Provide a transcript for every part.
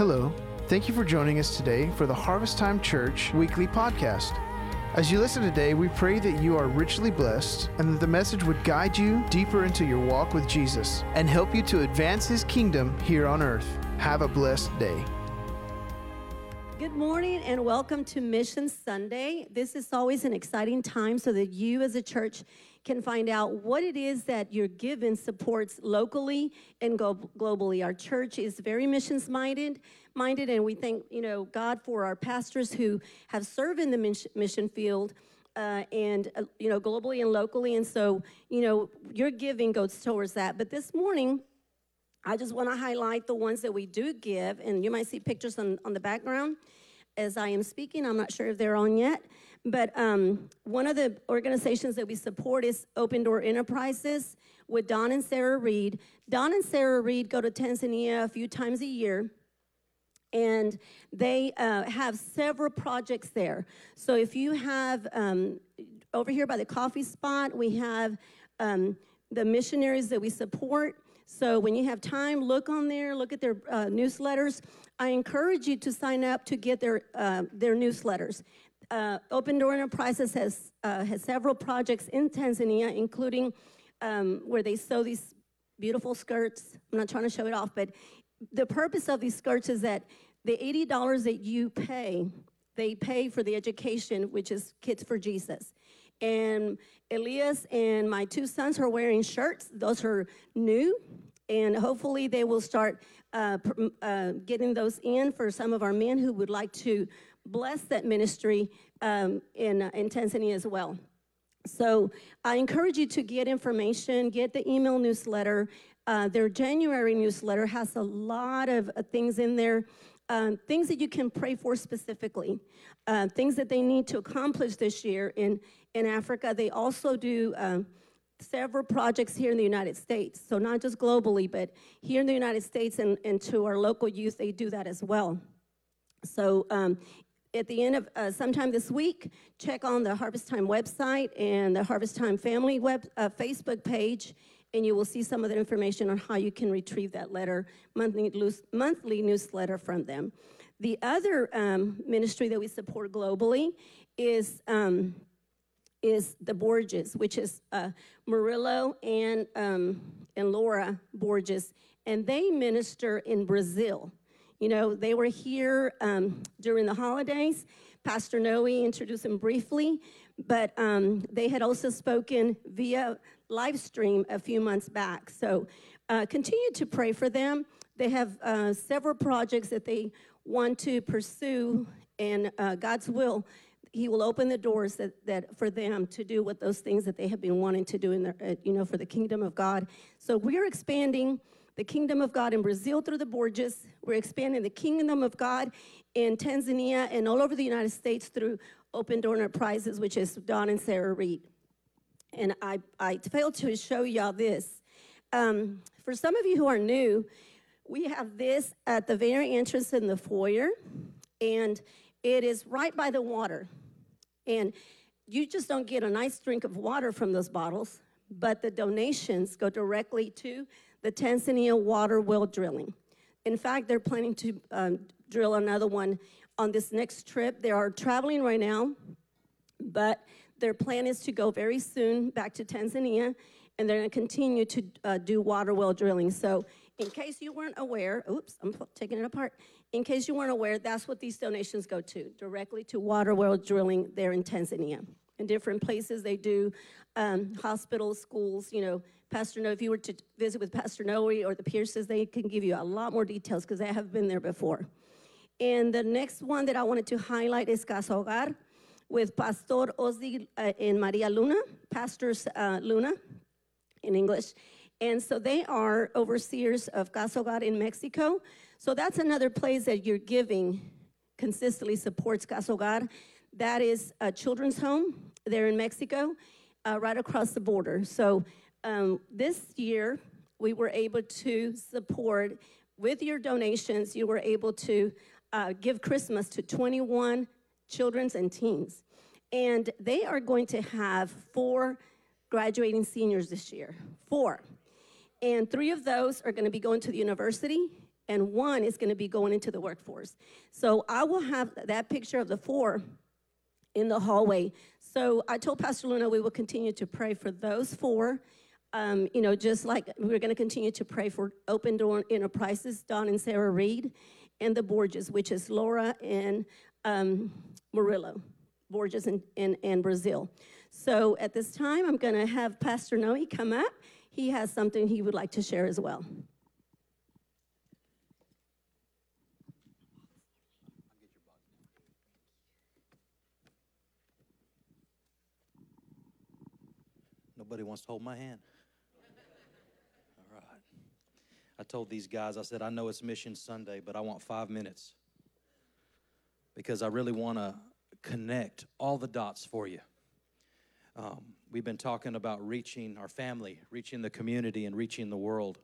Hello. Thank you for joining us today for the Harvest Time Church weekly podcast. As you listen today, we pray that you are richly blessed and that the message would guide you deeper into your walk with Jesus and help you to advance his kingdom here on earth. Have a blessed day. Good morning and welcome to Mission Sunday. This is always an exciting time so that you as a church can find out what it is that your giving supports locally and go- globally. Our church is very missions minded, minded, and we thank you know God for our pastors who have served in the mission field. Uh, and uh, you know globally and locally and so you know your giving goes towards that but this morning i just want to highlight the ones that we do give and you might see pictures on, on the background as i am speaking i'm not sure if they're on yet but um, one of the organizations that we support is Open Door Enterprises with Don and Sarah Reed. Don and Sarah Reed go to Tanzania a few times a year. And they uh, have several projects there. So if you have um, over here by the coffee spot, we have um, the missionaries that we support. So when you have time, look on there, look at their uh, newsletters. I encourage you to sign up to get their uh, their newsletters uh, Open Door Enterprises has, uh, has several projects in Tanzania, including um, where they sew these beautiful skirts. I'm not trying to show it off, but the purpose of these skirts is that the $80 that you pay, they pay for the education, which is Kids for Jesus. And Elias and my two sons are wearing shirts. Those are new, and hopefully they will start uh, uh, getting those in for some of our men who would like to bless that ministry um, in, uh, in Tanzania as well. So I encourage you to get information, get the email newsletter. Uh, their January newsletter has a lot of uh, things in there, um, things that you can pray for specifically, uh, things that they need to accomplish this year in, in Africa. They also do um, several projects here in the United States. So not just globally, but here in the United States and, and to our local youth, they do that as well. So um, at the end of uh, sometime this week, check on the Harvest Time website and the Harvest Time family web uh, Facebook page, and you will see some of the information on how you can retrieve that letter, monthly, monthly newsletter from them. The other um, ministry that we support globally is um, is the Borges, which is uh, Murillo and um, and Laura Borges, and they minister in Brazil. You know, they were here um, during the holidays. Pastor Noe introduced them briefly, but um, they had also spoken via live stream a few months back. So uh, continue to pray for them. They have uh, several projects that they want to pursue, and uh, God's will, He will open the doors that, that for them to do what those things that they have been wanting to do in their, uh, you know, for the kingdom of God. So we're expanding the kingdom of God in Brazil through the Borges. We're expanding the kingdom of God in Tanzania and all over the United States through Open Door Enterprises, which is Don and Sarah Reed. And I, I failed to show y'all this. Um, for some of you who are new, we have this at the very entrance in the foyer, and it is right by the water. And you just don't get a nice drink of water from those bottles, but the donations go directly to the Tanzania water well drilling. In fact, they're planning to um, drill another one on this next trip. They are traveling right now, but their plan is to go very soon back to Tanzania, and they're going to continue to uh, do water well drilling. So, in case you weren't aware, oops, I'm taking it apart. In case you weren't aware, that's what these donations go to directly to water well drilling there in Tanzania. In different places, they do um, hospitals, schools, you know, Pastor Noe, if you were to visit with Pastor Noe or the Pierces, they can give you a lot more details because they have been there before. And the next one that I wanted to highlight is Casa Hogar with Pastor Ozzy uh, and Maria Luna, Pastors uh, Luna in English. And so they are overseers of Casa Hogar in Mexico. So that's another place that your giving consistently supports Casa Hogar. That is a children's home there in Mexico, uh, right across the border. So um, this year, we were able to support, with your donations, you were able to uh, give Christmas to 21 children's and teens. And they are going to have four graduating seniors this year. Four. And three of those are going to be going to the university, and one is going to be going into the workforce. So I will have that picture of the four in the hallway. So I told Pastor Luna we will continue to pray for those four. Um, you know, just like we're going to continue to pray for Open Door Enterprises, Don and Sarah Reed, and the Borges, which is Laura and um, Murillo, Borges in, in, in Brazil. So at this time, I'm going to have Pastor Noe come up. He has something he would like to share as well. Nobody wants to hold my hand. All right. I told these guys, I said, I know it's Mission Sunday, but I want five minutes because I really want to connect all the dots for you. Um, we've been talking about reaching our family, reaching the community, and reaching the world.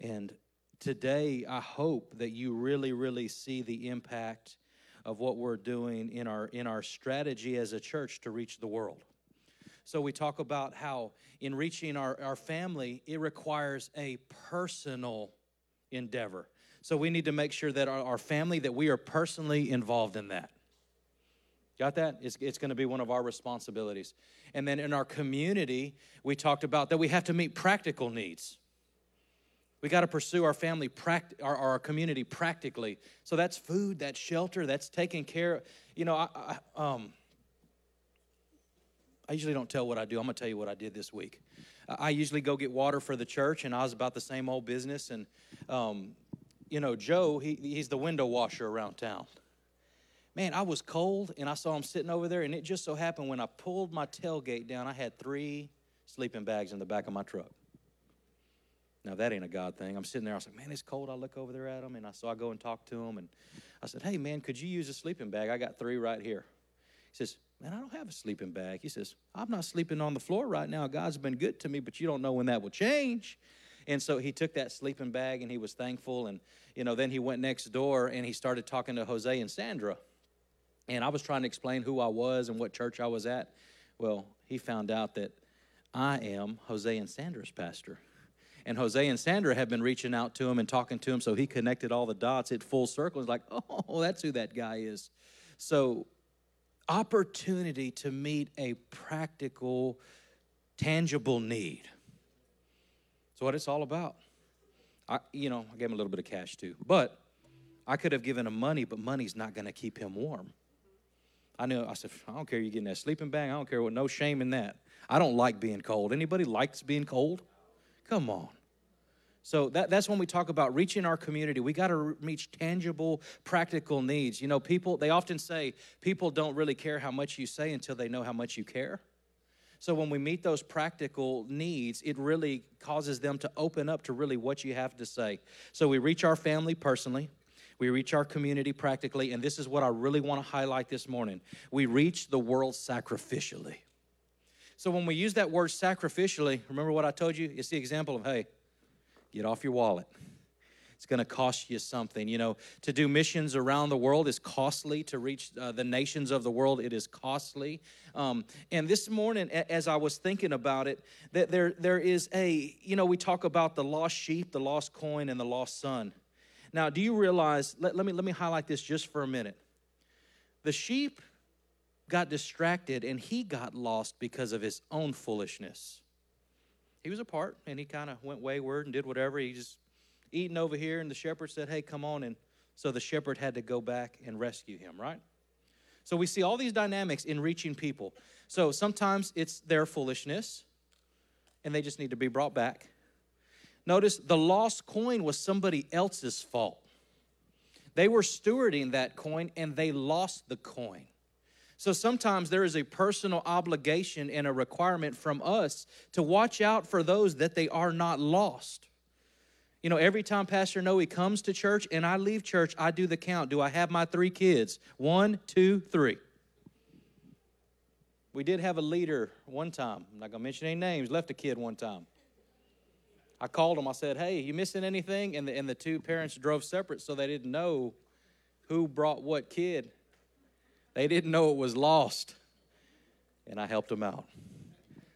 And today, I hope that you really, really see the impact of what we're doing in our in our strategy as a church to reach the world. So we talk about how in reaching our, our family, it requires a personal endeavor. So we need to make sure that our, our family, that we are personally involved in that. Got that? It's, it's going to be one of our responsibilities. And then in our community, we talked about that we have to meet practical needs. We got to pursue our family, pract- our, our community practically. So that's food, that's shelter, that's taking care. You know, I, I um, I usually don't tell what I do. I'm going to tell you what I did this week. I usually go get water for the church, and I was about the same old business. And, um, you know, Joe, he, he's the window washer around town. Man, I was cold, and I saw him sitting over there, and it just so happened when I pulled my tailgate down, I had three sleeping bags in the back of my truck. Now that ain't a God thing. I'm sitting there. I was like, man, it's cold. I look over there at him, and I so I go and talk to him, and I said, hey man, could you use a sleeping bag? I got three right here. He says, Man, I don't have a sleeping bag. He says, I'm not sleeping on the floor right now. God's been good to me, but you don't know when that will change. And so he took that sleeping bag and he was thankful. And, you know, then he went next door and he started talking to Jose and Sandra. And I was trying to explain who I was and what church I was at. Well, he found out that I am Jose and Sandra's pastor. And Jose and Sandra have been reaching out to him and talking to him, so he connected all the dots at full circle. It's like, oh, that's who that guy is. So opportunity to meet a practical, tangible need. That's what it's all about. I, you know, I gave him a little bit of cash too, but I could have given him money, but money's not going to keep him warm. I knew. I said, I don't care You're getting that sleeping bag. I don't care what. No shame in that. I don't like being cold. Anybody likes being cold? Come on. So that, that's when we talk about reaching our community. We got to reach tangible, practical needs. You know, people, they often say people don't really care how much you say until they know how much you care. So when we meet those practical needs, it really causes them to open up to really what you have to say. So we reach our family personally. We reach our community practically, and this is what I really want to highlight this morning. We reach the world sacrificially. So when we use that word sacrificially, remember what I told you? It's the example of, hey, Get off your wallet. It's going to cost you something. You know, to do missions around the world is costly. To reach uh, the nations of the world, it is costly. Um, and this morning, as I was thinking about it, that there there is a you know we talk about the lost sheep, the lost coin, and the lost son. Now, do you realize? Let, let me let me highlight this just for a minute. The sheep got distracted and he got lost because of his own foolishness he was apart and he kind of went wayward and did whatever. He just eating over here, and the shepherd said, Hey, come on. And so the shepherd had to go back and rescue him, right? So we see all these dynamics in reaching people. So sometimes it's their foolishness and they just need to be brought back. Notice the lost coin was somebody else's fault. They were stewarding that coin and they lost the coin. So sometimes there is a personal obligation and a requirement from us to watch out for those that they are not lost. You know, every time Pastor Noe comes to church and I leave church, I do the count. Do I have my three kids? One, two, three. We did have a leader one time. I'm not going to mention any names. Left a kid one time. I called him. I said, "Hey, you missing anything?" And the and the two parents drove separate, so they didn't know who brought what kid. They didn't know it was lost. And I helped them out.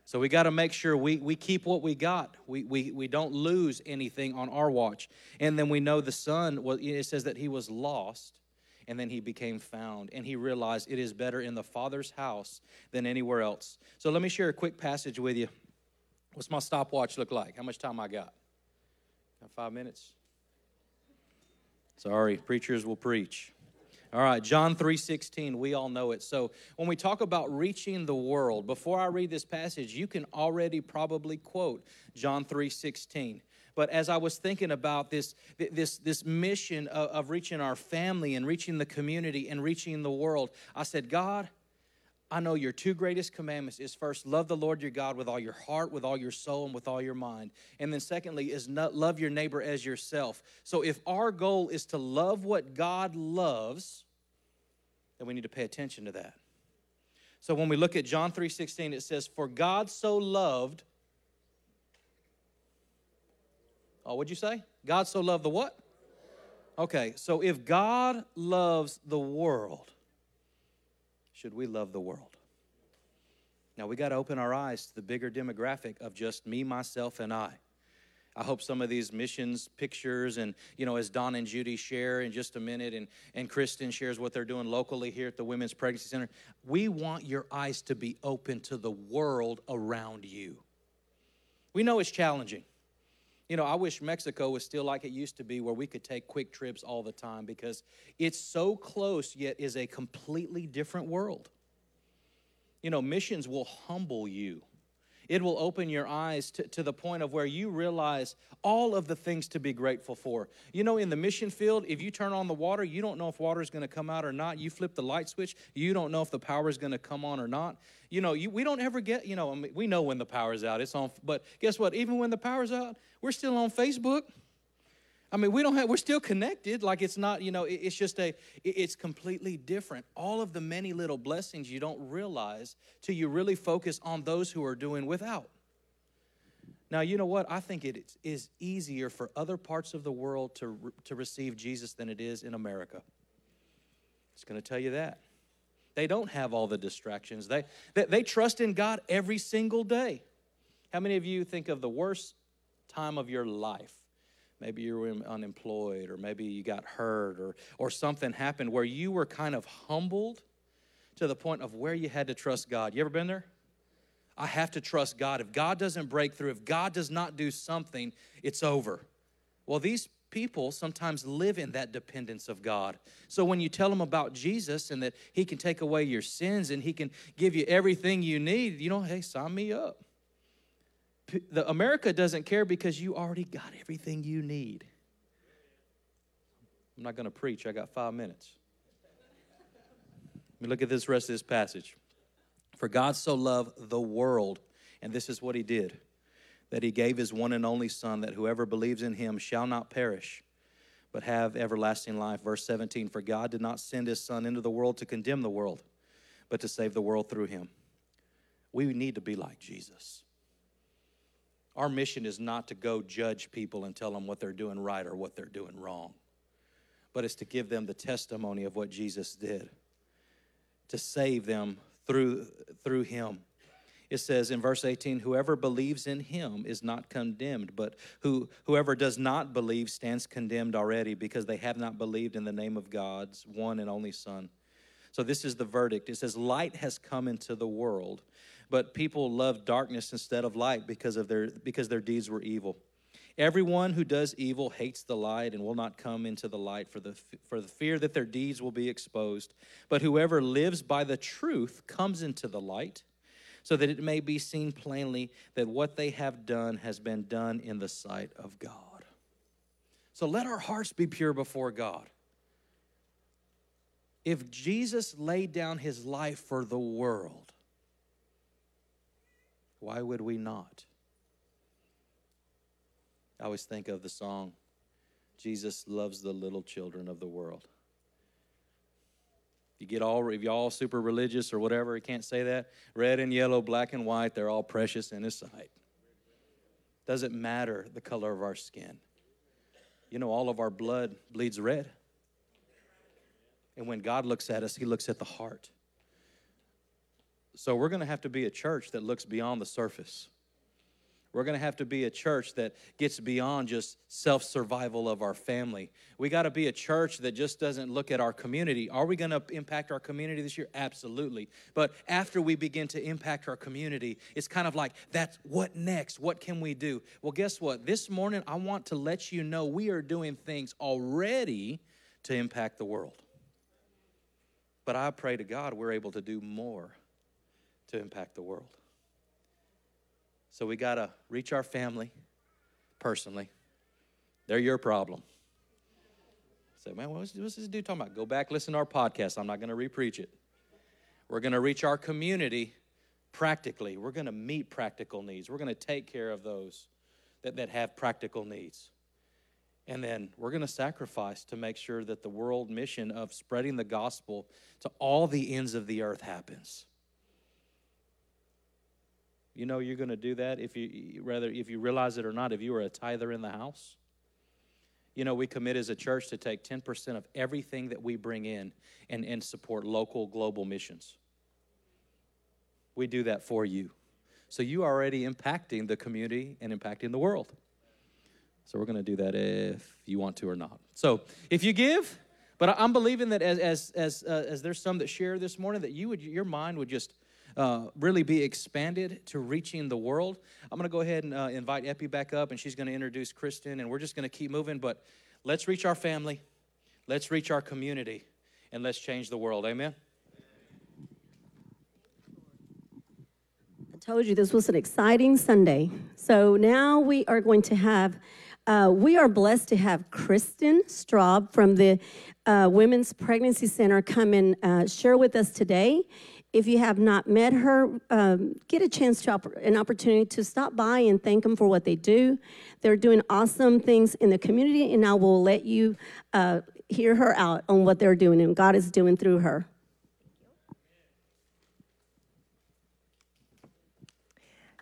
So we got to make sure we, we keep what we got. We, we, we don't lose anything on our watch. And then we know the son, well, it says that he was lost and then he became found. And he realized it is better in the Father's house than anywhere else. So let me share a quick passage with you. What's my stopwatch look like? How much time I got? Got five minutes? Sorry, preachers will preach. All right, John 3:16, we all know it. So, when we talk about reaching the world, before I read this passage, you can already probably quote John 3:16. But as I was thinking about this this this mission of, of reaching our family and reaching the community and reaching the world, I said, God, I know your two greatest commandments is first love the Lord your God with all your heart, with all your soul, and with all your mind. And then secondly is not love your neighbor as yourself. So if our goal is to love what God loves, then we need to pay attention to that. So when we look at John 3:16 it says for God so loved Oh, what'd you say? God so loved the what? Okay, so if God loves the world, should we love the world? Now we got to open our eyes to the bigger demographic of just me, myself, and I. I hope some of these missions pictures and, you know, as Don and Judy share in just a minute and, and Kristen shares what they're doing locally here at the Women's Pregnancy Center, we want your eyes to be open to the world around you. We know it's challenging. You know, I wish Mexico was still like it used to be, where we could take quick trips all the time because it's so close, yet is a completely different world. You know, missions will humble you. It will open your eyes to, to the point of where you realize all of the things to be grateful for. You know, in the mission field, if you turn on the water, you don't know if water is going to come out or not. You flip the light switch, you don't know if the power is going to come on or not. You know, you, we don't ever get, you know, I mean, we know when the power's out. It's on, but guess what? Even when the power's out, we're still on Facebook. I mean, we don't have, we're still connected. Like it's not, you know, it's just a, it's completely different. All of the many little blessings you don't realize till you really focus on those who are doing without. Now, you know what? I think it is easier for other parts of the world to, to receive Jesus than it is in America. It's going to tell you that. They don't have all the distractions. They, they, they trust in God every single day. How many of you think of the worst time of your life? Maybe you were unemployed, or maybe you got hurt, or, or something happened where you were kind of humbled to the point of where you had to trust God. You ever been there? I have to trust God. If God doesn't break through, if God does not do something, it's over. Well, these people sometimes live in that dependence of God. So when you tell them about Jesus and that He can take away your sins and He can give you everything you need, you know, hey, sign me up the America doesn't care because you already got everything you need. I'm not going to preach. I got five minutes. Let me look at this rest of this passage. For God so loved the world, and this is what he did, that he gave his one and only Son, that whoever believes in him shall not perish, but have everlasting life. Verse 17 For God did not send his Son into the world to condemn the world, but to save the world through him. We need to be like Jesus. Our mission is not to go judge people and tell them what they're doing right or what they're doing wrong, but it's to give them the testimony of what Jesus did, to save them through, through Him. It says in verse 18, whoever believes in him is not condemned, but who, whoever does not believe stands condemned already because they have not believed in the name of God's one and only Son. So this is the verdict. It says, Light has come into the world, but people loved darkness instead of light because of their because their deeds were evil. Everyone who does evil hates the light and will not come into the light for the for the fear that their deeds will be exposed. But whoever lives by the truth comes into the light so that it may be seen plainly that what they have done has been done in the sight of God. So let our hearts be pure before God. If Jesus laid down his life for the world, why would we not? I always think of the song, Jesus loves the little children of the world. You get all, if you're all super religious or whatever, you can't say that. Red and yellow, black and white, they're all precious in His sight. Doesn't matter the color of our skin. You know, all of our blood bleeds red. And when God looks at us, He looks at the heart. So we're going to have to be a church that looks beyond the surface. We're going to have to be a church that gets beyond just self survival of our family. We got to be a church that just doesn't look at our community. Are we going to impact our community this year? Absolutely. But after we begin to impact our community, it's kind of like, that's what next? What can we do? Well, guess what? This morning, I want to let you know we are doing things already to impact the world. But I pray to God we're able to do more to impact the world. So we got to reach our family personally. They're your problem. Say, man, what's, what's this dude talking about? Go back, listen to our podcast. I'm not going to repreach it. We're going to reach our community practically. We're going to meet practical needs. We're going to take care of those that, that have practical needs. And then we're going to sacrifice to make sure that the world mission of spreading the gospel to all the ends of the earth happens. You know you're going to do that if you rather if you realize it or not if you are a tither in the house. You know, we commit as a church to take 10% of everything that we bring in and, and support local global missions. We do that for you. So you are already impacting the community and impacting the world. So we're going to do that if you want to or not. So if you give, but I'm believing that as as as uh, as there's some that share this morning that you would your mind would just uh, really be expanded to reaching the world. I'm going to go ahead and uh, invite Epi back up, and she's going to introduce Kristen, and we're just going to keep moving. But let's reach our family, let's reach our community, and let's change the world. Amen. I told you this was an exciting Sunday. So now we are going to have. Uh, we are blessed to have Kristen Straub from the uh, Women's Pregnancy Center come and uh, share with us today. If you have not met her, um, get a chance to opp- an opportunity to stop by and thank them for what they do. They're doing awesome things in the community, and I will let you uh, hear her out on what they're doing and God is doing through her.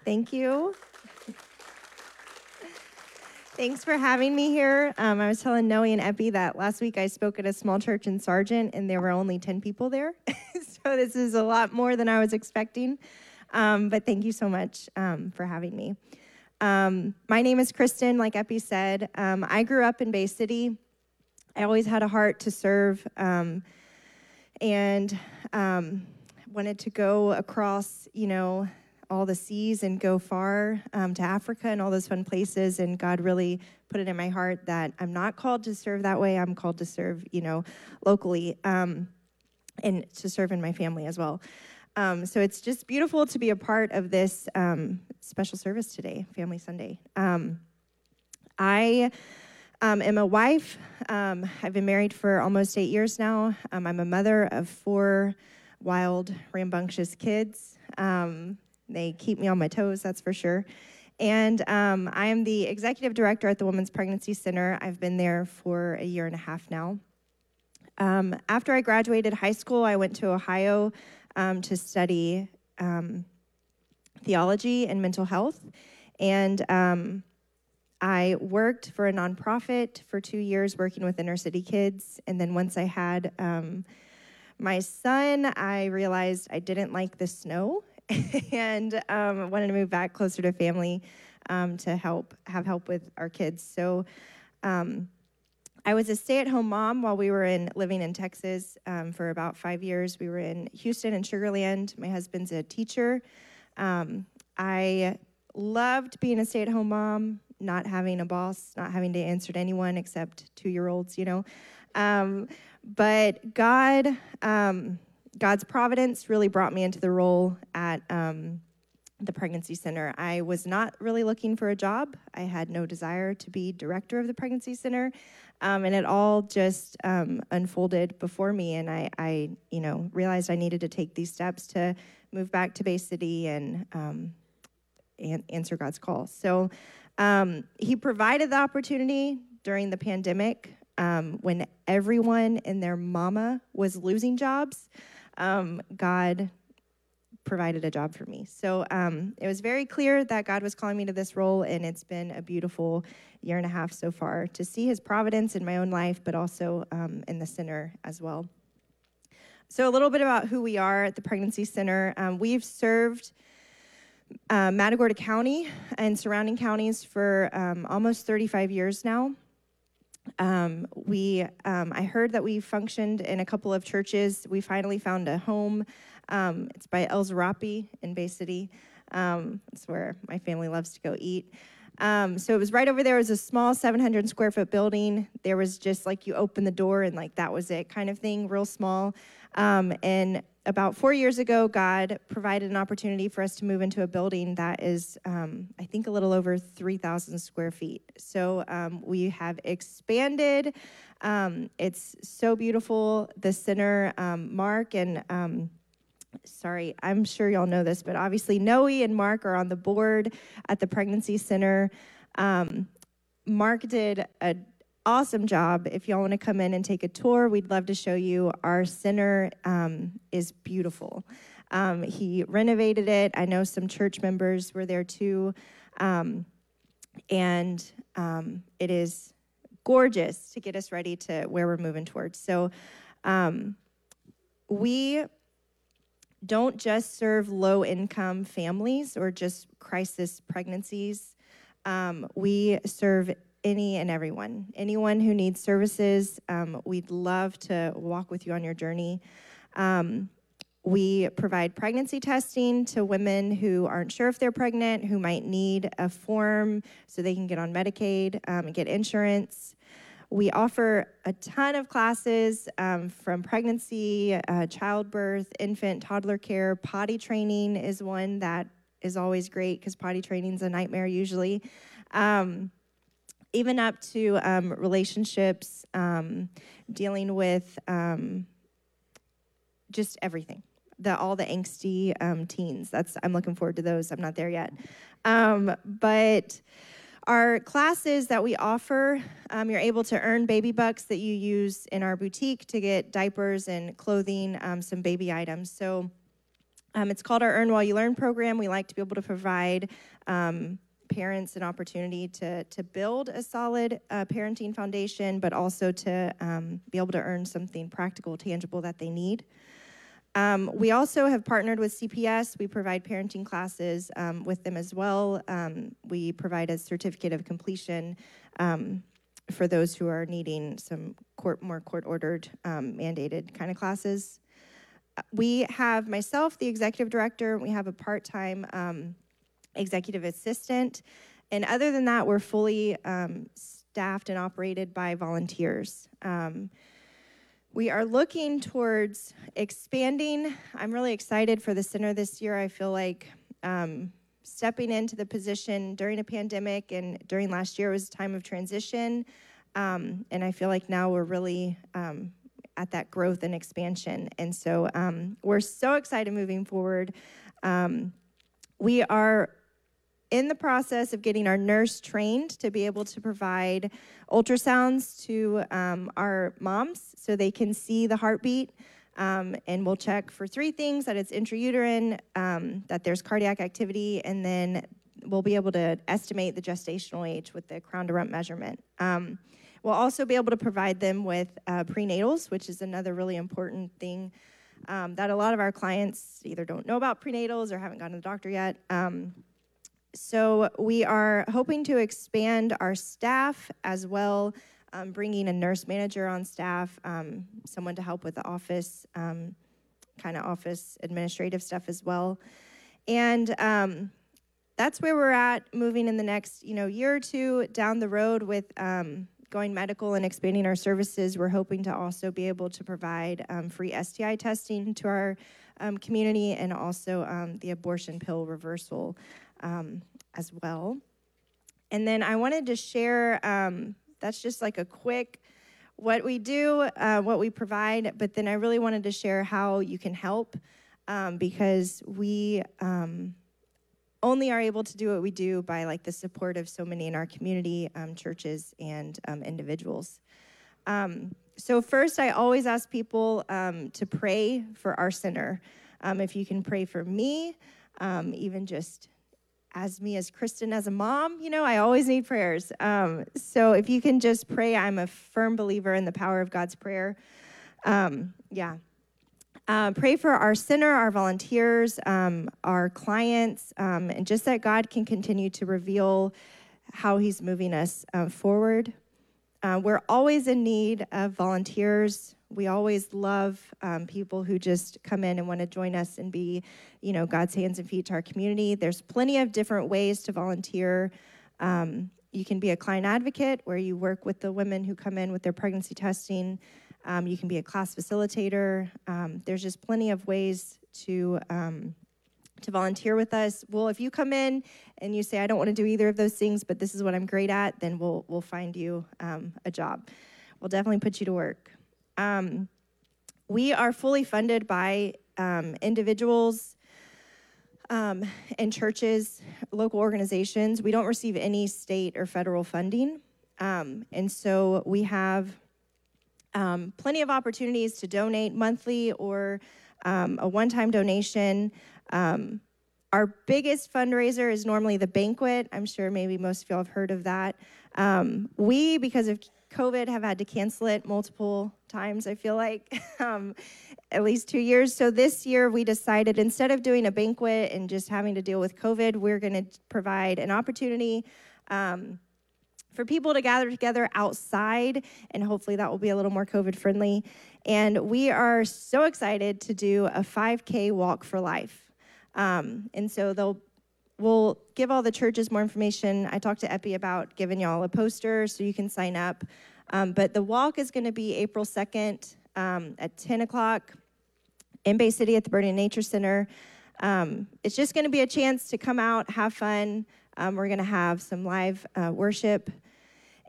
Thank you. Thanks for having me here. Um, I was telling Noe and Epi that last week I spoke at a small church in Sargent and there were only 10 people there. this is a lot more than I was expecting. Um, but thank you so much um, for having me. Um, my name is Kristen, like Epi said. Um, I grew up in Bay City. I always had a heart to serve um, and wanted to go across, you know, all the seas and go far um, to Africa and all those fun places. And God really put it in my heart that I'm not called to serve that way. I'm called to serve, you know, locally um, and to serve in my family as well. Um, so it's just beautiful to be a part of this um, special service today, Family Sunday. Um, I um, am a wife. I've been married for almost eight years now. I'm a mother of four wild, rambunctious kids. Um, they keep me on my toes, that's for sure. And um, I am the executive director at the Women's Pregnancy Center. I've been there for a year and a half now. Um, after I graduated high school, I went to Ohio um, to study um, theology and mental health. And um, I worked for a nonprofit for two years working with inner city kids. And then once I had um, my son, I realized I didn't like the snow and um, wanted to move back closer to family um, to help have help with our kids. So um, I was a stay-at-home mom while we were in living in Texas um, for about five years. We were in Houston and Sugarland. My husband's a teacher. Um, I loved being a stay-at-home mom, not having a boss, not having to answer to anyone except two-year-olds, you know. Um, but God God's providence really brought me into the role at um, the pregnancy center. I was not really looking for a job. I had no desire to be director of the pregnancy center, um, and it all just um, unfolded before me. And I, I, you know, realized I needed to take these steps to move back to Bay City and, um, and answer God's call. So um, He provided the opportunity during the pandemic um, when everyone and their mama was losing jobs um, God provided a job for me. So um, it was very clear that God was calling me to this role, and it's been a beautiful year and a half so far to see His providence in my own life, but also um, in the center as well. So, a little bit about who we are at the Pregnancy Center. Um, we've served uh, Matagorda County and surrounding counties for um, almost 35 years now. Um, we, um, I heard that we functioned in a couple of churches. We finally found a home. Um, it's by El Zarapi in Bay City. Um, it's where my family loves to go eat. Um, so it was right over there. It was a small 700 square foot building. There was just like you open the door and like that was it kind of thing, real small. Um, and about four years ago, God provided an opportunity for us to move into a building that is, um, I think, a little over 3,000 square feet. So um, we have expanded. Um, it's so beautiful. The center, um, Mark and um, sorry, I'm sure y'all know this, but obviously Noe and Mark are on the board at the Pregnancy Center. Um, Mark did an awesome job. If y'all want to come in and take a tour, we'd love to show you. Our center um, is beautiful. Um, he renovated it. I know some church members were there too. Um, and um, it is gorgeous to get us ready to where we're moving towards. So, um, we don't just serve low income families or just crisis pregnancies. Um, we serve any and everyone. Anyone who needs services, um, we'd love to walk with you on your journey. Um, we provide pregnancy testing to women who aren't sure if they're pregnant, who might need a form so they can get on Medicaid um, and get insurance. We offer a ton of classes um, from pregnancy, uh, childbirth, infant, toddler care. Potty training is one that is always great because potty training is a nightmare usually. Um, even up to um, relationships, um, dealing with um, just everything. The, all the angsty um, teens. That's I'm looking forward to those. I'm not there yet, but our classes that we offer, um, you're able to earn baby bucks that you use in our boutique to get diapers and clothing, um, some baby items. So um, it's called our Earn While You Learn program. We like to be able to provide um, parents an opportunity to, to build a solid uh, parenting foundation, but also to um, be able to earn something practical, tangible that they need. Um, we also have partnered with CPS. We provide parenting classes um, with them as well. Um, we provide a certificate of completion um, for those who are needing some court, more court-ordered, um, mandated kind of classes. Uh, we have myself, the executive director. We have a part-time um, executive assistant, and other than that, we're fully staffed and operated by volunteers. We are looking towards expanding. I'm really excited for the center this year. I feel like um, stepping into the position during a pandemic and during last year was a time of transition. Um, and I feel like now we're really um, at that growth and expansion. And so um, we're so excited moving forward. Um, we are in the process of getting our nurse trained to be able to provide ultrasounds to um, our moms so they can see the heartbeat. Um, and we'll check for three things that it's intrauterine, um, that there's cardiac activity, and then we'll be able to estimate the gestational age with the crown to rump measurement. Um, we'll also be able to provide them with uh, prenatals, which is another really important thing um, that a lot of our clients either don't know about prenatals or haven't gone to the doctor yet. Um, so we are hoping to expand our staff as well, um, bringing a nurse manager on staff, um, someone to help with the office, um, kind of office administrative stuff as well. And um, that's where we're at moving in the next you know year or two down the road with um, going medical and expanding our services. We're hoping to also be able to provide um, free STI testing to our community and also the abortion pill reversal um, as well. And then I wanted to share um, that's just like a quick what we do, uh, what we provide, but then I really wanted to share how you can help um, because we um, only are able to do what we do by like the support of so many in our community, um, churches, and um, individuals. So first, I always ask people to pray for our center. if you can pray for me, even just as me as Kristen as a mom, you know, I always need prayers. Um, so if you can just pray, I'm a firm believer in the power of God's prayer. Um, yeah. Uh, pray for our center, our volunteers, um, our clients, um, and just that God can continue to reveal how He's moving us uh, forward. Uh, we're always in need of volunteers. We always love um, people who just come in and want to join us and be, you know, God's hands and feet to our community. There's plenty of different ways to volunteer. Um, you can be a client advocate where you work with the women who come in with their pregnancy testing. Um, you can be a class facilitator. Um, there's just plenty of ways to um, to volunteer with us. Well, if you come in and you say, I don't want to do either of those things, but this is what I'm great at, then we'll, we'll find you um, a job. We'll definitely put you to work. Um, we are fully funded by um, individuals um, and churches, local organizations. We don't receive any state or federal funding. Um, and so we have um, plenty of opportunities to donate monthly or a one time donation. Um, our biggest fundraiser is normally the banquet. I'm sure maybe most of y'all have heard of that. Um, we, because of COVID, have had to cancel it multiple times, I feel like, um, at least two years. So this year we decided instead of doing a banquet and just having to deal with COVID, we're going to provide an opportunity. Um, for people to gather together outside, and hopefully that will be a little more COVID friendly. And we are so excited to do a 5K walk for life. Um, and so they'll we'll give all the churches more information. I talked to Epi about giving y'all a poster so you can sign up. Um, but the walk is going to be April 2nd um, at 10 o'clock in Bay City at the Birding Nature Center. Um, it's just going to be a chance to come out, have fun. Um, we're going to have some live uh, worship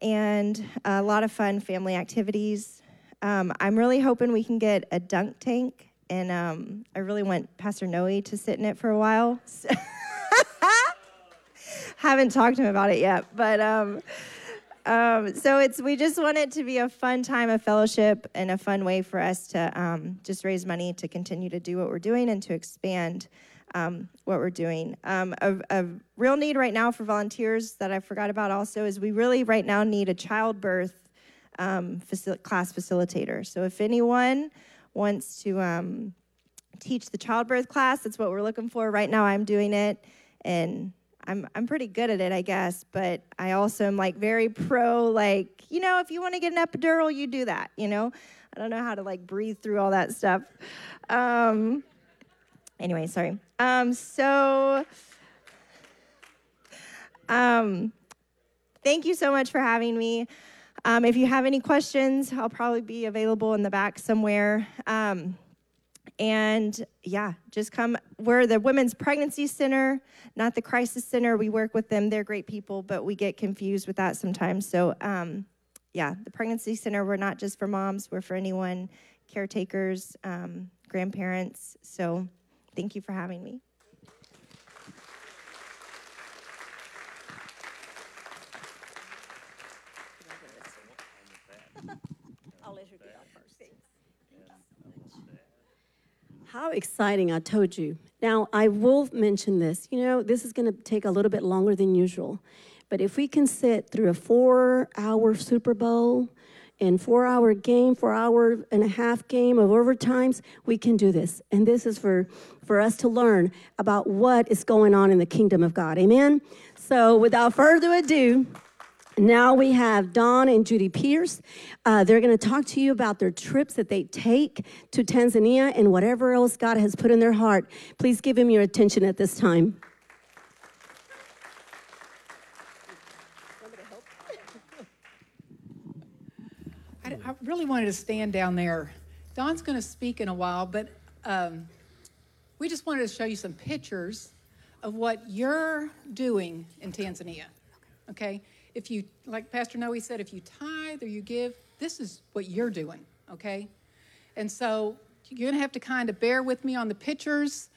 and a lot of fun family activities. Um, I'm really hoping we can get a dunk tank and um, I really want Pastor Noe to sit in it for a while. Haven't talked to him about it yet, but um, um, so it's we just want it to be a fun time of fellowship and a fun way for us to um, just raise money to continue to do what we're doing and to expand um, what we're doing. Um, a, a, real need right now for volunteers that I forgot about also is we really right now need a childbirth facil- class facilitator. So if anyone wants to um, teach the childbirth class. That's what we're looking for. Right now, I'm doing it, and I'm I'm pretty good at it, I guess. But I also am like very pro, like you know, if you want to get an epidural, you do that. You know, I don't know how to like breathe through all that stuff. Um, anyway, sorry. Um, so. Um, thank you so much for having me. Um, if you have any questions, I'll probably be available in the back somewhere. Um, and yeah, just come. We're the Women's Pregnancy Center, not the Crisis Center. We work with them, they're great people, but we get confused with that sometimes. So, um, yeah, the Pregnancy Center, we're not just for moms, we're for anyone, caretakers, um, grandparents. So, thank you for having me. How exciting, I told you. Now, I will mention this. You know, this is going to take a little bit longer than usual. But if we can sit through a four hour Super Bowl and four hour game, four hour and a half game of overtimes, we can do this. And this is for, for us to learn about what is going on in the kingdom of God. Amen? So without further ado, now we have Don and Judy Pierce. Uh, they're going to talk to you about their trips that they take to Tanzania and whatever else God has put in their heart. Please give him your attention at this time. I, I really wanted to stand down there. Don's going to speak in a while, but um, we just wanted to show you some pictures of what you're doing in Tanzania. Okay? If you, like Pastor Noe said, if you tithe or you give, this is what you're doing, okay? And so you're gonna have to kind of bear with me on the pictures.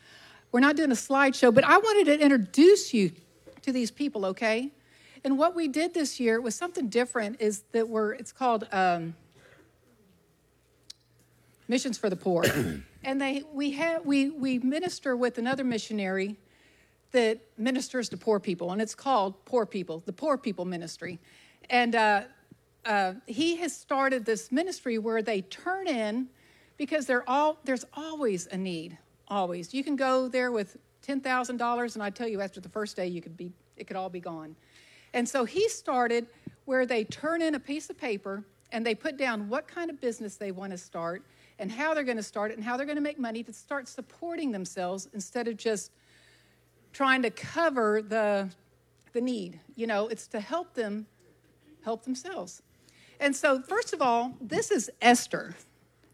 We're not doing a slideshow, but I wanted to introduce you to these people, okay? And what we did this year was something different. Is that we're it's called um, Missions for the Poor, and they we have we we minister with another missionary that ministers to poor people, and it's called Poor People, the Poor People Ministry. And uh, uh, he has started this ministry where they turn in because all, there's always a need, always. You can go there with $10,000, and I tell you, after the first day, you could be, it could all be gone. And so he started where they turn in a piece of paper and they put down what kind of business they want to start and how they're going to start it and how they're going to make money to start supporting themselves instead of just trying to cover the, the need. You know, it's to help them help themselves. And so, first of all, this is Esther.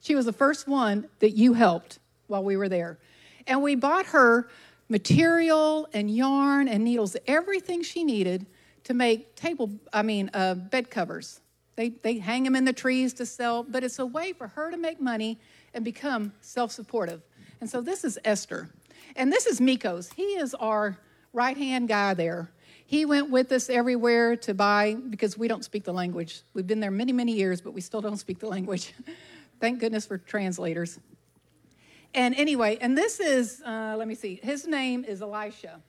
She was the first one that you helped while we were there. And we bought her material and yarn and needles, everything she needed to make table, I mean, uh, bed covers. They, they hang them in the trees to sell, but it's a way for her to make money and become self supportive. And so this is Esther. And this is Mikos. He is our right hand guy there. He went with us everywhere to buy because we don't speak the language. We've been there many, many years, but we still don't speak the language. Thank goodness for translators. And anyway, and this is, uh, let me see, his name is Elisha.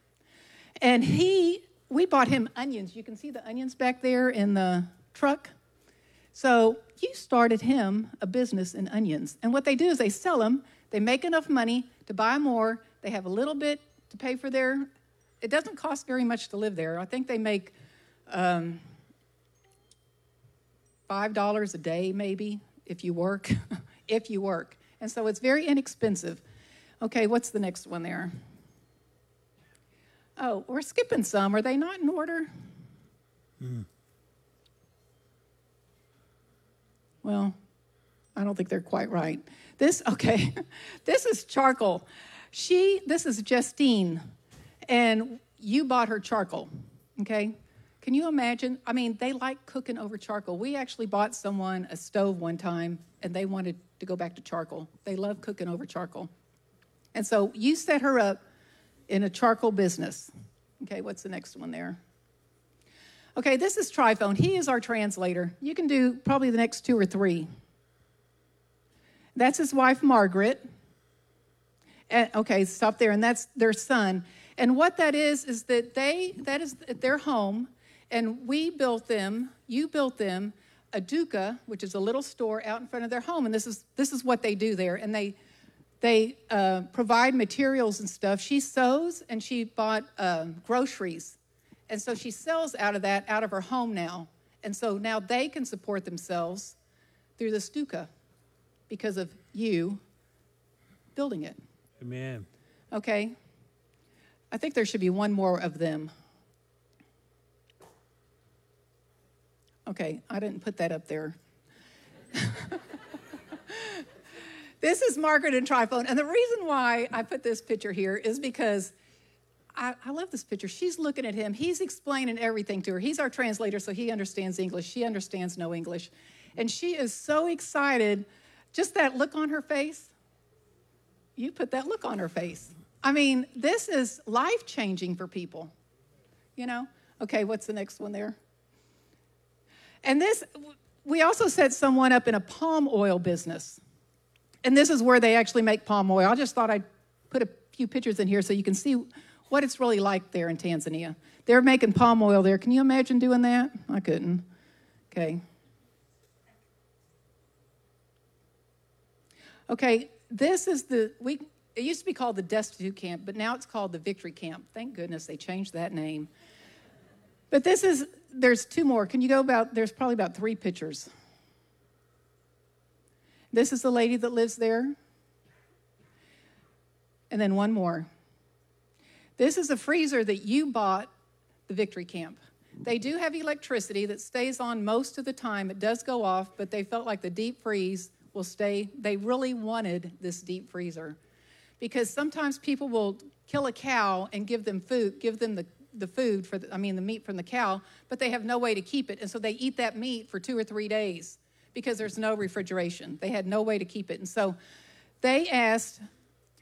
And he, we bought him onions. You can see the onions back there in the truck. So you started him a business in onions. And what they do is they sell them, they make enough money to buy more, they have a little bit to pay for their, it doesn't cost very much to live there. I think they make um, $5 a day, maybe, if you work, if you work. And so it's very inexpensive. Okay, what's the next one there? Oh, we're skipping some. Are they not in order? Mm. Well, I don't think they're quite right. This, okay, this is charcoal. She, this is Justine, and you bought her charcoal, okay? Can you imagine? I mean, they like cooking over charcoal. We actually bought someone a stove one time, and they wanted to go back to charcoal. They love cooking over charcoal. And so you set her up in a charcoal business. Okay, what's the next one there? Okay, this is Tryphone. He is our translator. You can do probably the next two or three. That's his wife, Margaret. And, okay, stop there. And that's their son. And what that is, is that they, that is their home. And we built them, you built them a duka, which is a little store out in front of their home. And this is, this is what they do there. And they, they uh, provide materials and stuff. She sews and she bought uh, groceries. And so she sells out of that, out of her home now. And so now they can support themselves through the stuka because of you building it. Amen. Okay. I think there should be one more of them. Okay, I didn't put that up there. this is Margaret and Tryphone. And the reason why I put this picture here is because I, I, love this picture. She's looking at him. He's explaining everything to her. He's our translator, so he understands English. She understands no English. And she is so excited. Just that look on her face. You put that look on her face. I mean, this is life changing for people. You know? Okay, what's the next one there? And this, we also set someone up in a palm oil business. And this is where they actually make palm oil. I just thought I'd put a few pictures in here so you can see what it's really like there in Tanzania. They're making palm oil there. Can you imagine doing that? I couldn't. Okay. Okay, this is the we it used to be called the destitute camp, but now it's called the victory camp. Thank goodness they changed that name. But this is there's two more. Can you go about, there's probably about three pictures. This is the lady that lives there. And then one more. This is a freezer that you bought the Victory Camp. They do have electricity that stays on most of the time. It does go off, but they felt like the deep freeze will stay. They really wanted this deep freezer because sometimes people will kill a cow and give them food, give them the the food for the, I mean the meat from the cow, but they have no way to keep it, and so they eat that meat for two or three days because there's no refrigeration. They had no way to keep it, and so they asked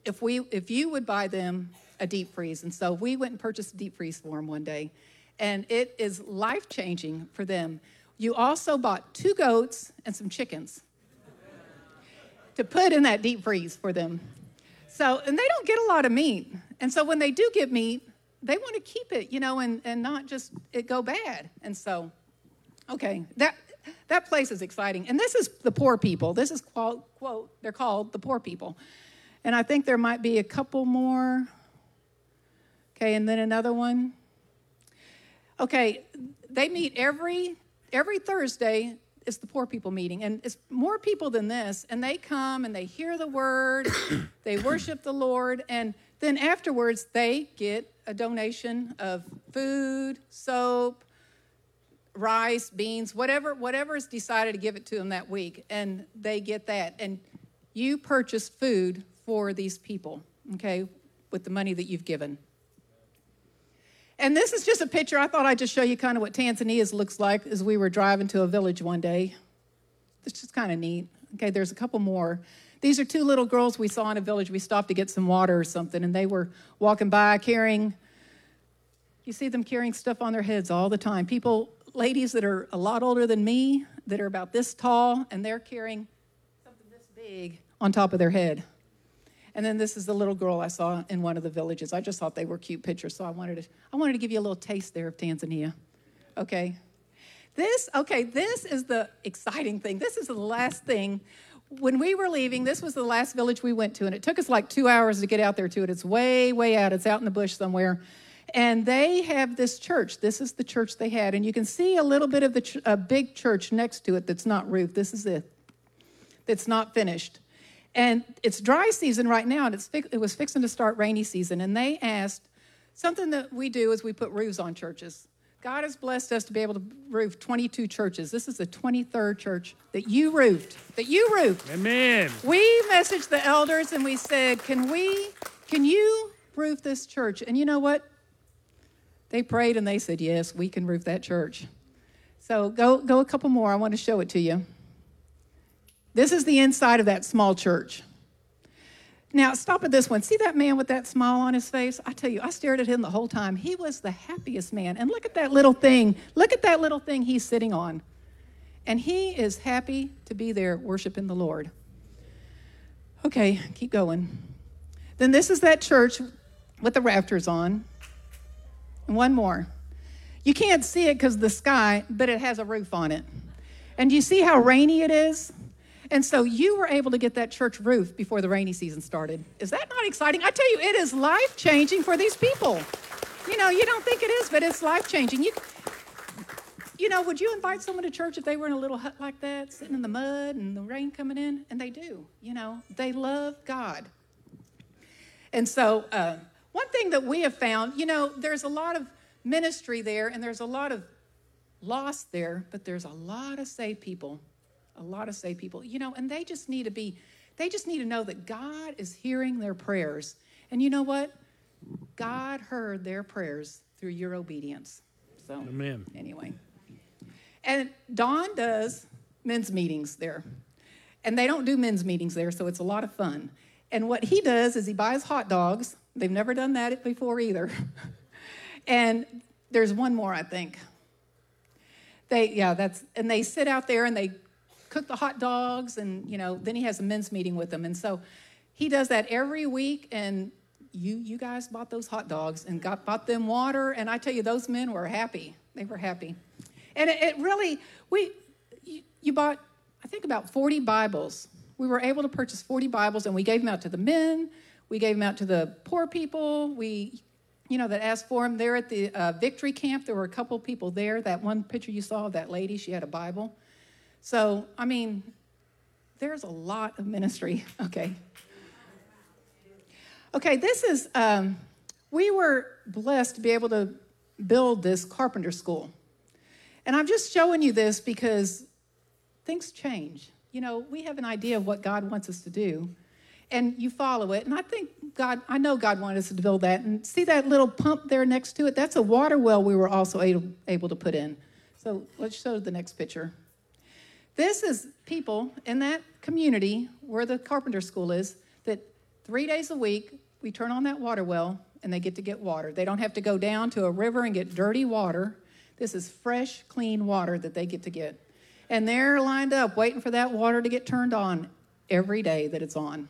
if we if you would buy them a deep freeze, and so we went and purchased a deep freeze for them one day, and it is life changing for them. You also bought two goats and some chickens to put in that deep freeze for them. So, and they don't get a lot of meat. And so when they do get meat, they want to keep it, you know, and, and not just it go bad. And so, okay, that that place is exciting. And this is the poor people. This is quote, quote, they're called the poor people. And I think there might be a couple more. Okay, and then another one. Okay, they meet every every Thursday is the poor people meeting and it's more people than this and they come and they hear the word, they worship the Lord and then afterwards they get a donation of food, soap, rice, beans, whatever whatever is decided to give it to them that week and they get that and you purchase food for these people, okay, with the money that you've given. And this is just a picture. I thought I'd just show you kind of what Tanzania's looks like as we were driving to a village one day. It's just kind of neat. Okay, there's a couple more. These are two little girls we saw in a village. We stopped to get some water or something, and they were walking by carrying, you see them carrying stuff on their heads all the time. People, ladies that are a lot older than me, that are about this tall, and they're carrying something this big on top of their head. And then this is the little girl I saw in one of the villages. I just thought they were cute pictures, so I wanted to I wanted to give you a little taste there of Tanzania. Okay. This, okay, this is the exciting thing. This is the last thing. When we were leaving, this was the last village we went to, and it took us like two hours to get out there to it. It's way, way out. It's out in the bush somewhere. And they have this church. This is the church they had. And you can see a little bit of the ch- a big church next to it that's not roofed. This is it. That's not finished. And it's dry season right now, and it's it was fixing to start rainy season. And they asked something that we do is we put roofs on churches. God has blessed us to be able to roof 22 churches. This is the 23rd church that you roofed. That you roofed. Amen. We messaged the elders and we said, "Can we? Can you roof this church?" And you know what? They prayed and they said, "Yes, we can roof that church." So go go a couple more. I want to show it to you. This is the inside of that small church. Now, stop at this one. See that man with that smile on his face? I tell you, I stared at him the whole time. He was the happiest man. And look at that little thing. Look at that little thing he's sitting on. And he is happy to be there worshiping the Lord. Okay, keep going. Then this is that church with the rafters on. And one more. You can't see it because the sky, but it has a roof on it. And do you see how rainy it is? And so you were able to get that church roof before the rainy season started. Is that not exciting? I tell you, it is life changing for these people. You know, you don't think it is, but it's life changing. You, you know, would you invite someone to church if they were in a little hut like that, sitting in the mud and the rain coming in? And they do. You know, they love God. And so, uh, one thing that we have found, you know, there's a lot of ministry there and there's a lot of loss there, but there's a lot of saved people a lot of saved people, you know, and they just need to be, they just need to know that God is hearing their prayers. And you know what? God heard their prayers through your obedience. So, Amen. anyway. And Don does men's meetings there. And they don't do men's meetings there, so it's a lot of fun. And what he does is he buys hot dogs. They've never done that before either. and there's one more, I think. They, yeah, that's, and they sit out there and they cook the hot dogs and you know then he has a men's meeting with them. And so he does that every week and you you guys bought those hot dogs and got bought them water. And i tell you those men were happy. They were happy. And it, it really we you, you bought i think about 40 bibles. We were able to purchase 40 bibles and we gave them out to the men. We gave them out to the poor people. We you know that asked for them there at the uh, victory camp. There were a couple people there. That one picture you saw of that lady she had a bible so, I mean, there's a lot of ministry. Okay. Okay, this is, um, we were blessed to be able to build this carpenter school. And I'm just showing you this because things change. You know, we have an idea of what God wants us to do, and you follow it. And I think God, I know God wanted us to build that. And see that little pump there next to it? That's a water well we were also able, able to put in. So let's show the next picture. This is people in that community where the carpenter school is that three days a week we turn on that water well and they get to get water. They don't have to go down to a river and get dirty water. This is fresh, clean water that they get to get. And they're lined up waiting for that water to get turned on every day that it's on.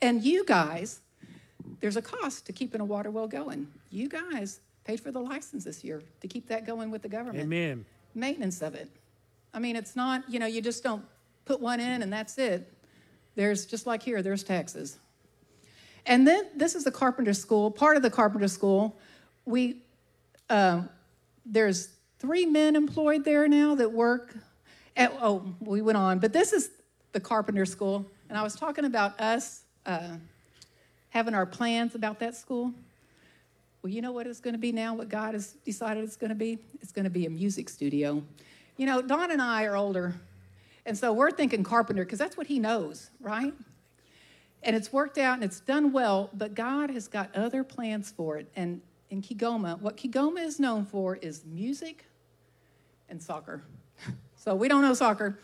And you guys, there's a cost to keeping a water well going. You guys paid for the license this year to keep that going with the government. Amen. Maintenance of it. I mean, it's not, you know, you just don't put one in and that's it. There's just like here, there's taxes. And then this is the carpenter school, part of the carpenter school. We, uh, there's three men employed there now that work. At, oh, we went on, but this is the carpenter school. And I was talking about us uh, having our plans about that school. Well, you know what it's going to be now, what God has decided it's going to be? It's going to be a music studio. You know, Don and I are older, and so we're thinking carpenter because that's what he knows, right? And it's worked out and it's done well, but God has got other plans for it. And in Kigoma, what Kigoma is known for is music and soccer. so we don't know soccer.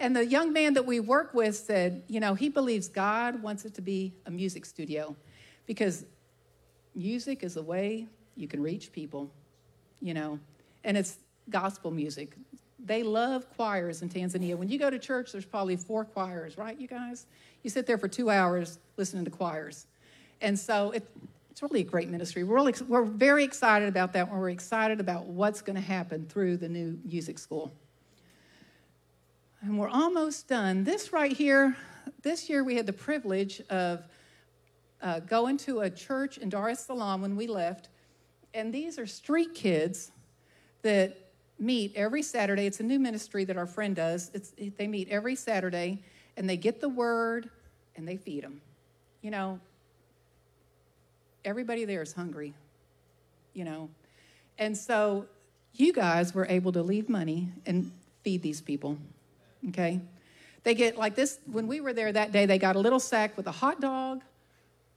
And the young man that we work with said, you know, he believes God wants it to be a music studio because music is a way you can reach people, you know, and it's gospel music. They love choirs in Tanzania. When you go to church, there's probably four choirs, right, you guys? You sit there for two hours listening to choirs. And so it, it's really a great ministry. We're, really, we're very excited about that. We're excited about what's going to happen through the new music school. And we're almost done. This right here, this year we had the privilege of uh, going to a church in Dar es Salaam when we left. And these are street kids that meet every Saturday. It's a new ministry that our friend does. It's, they meet every Saturday and they get the word and they feed them. You know, everybody there is hungry, you know. And so you guys were able to leave money and feed these people, okay? They get like this, when we were there that day, they got a little sack with a hot dog,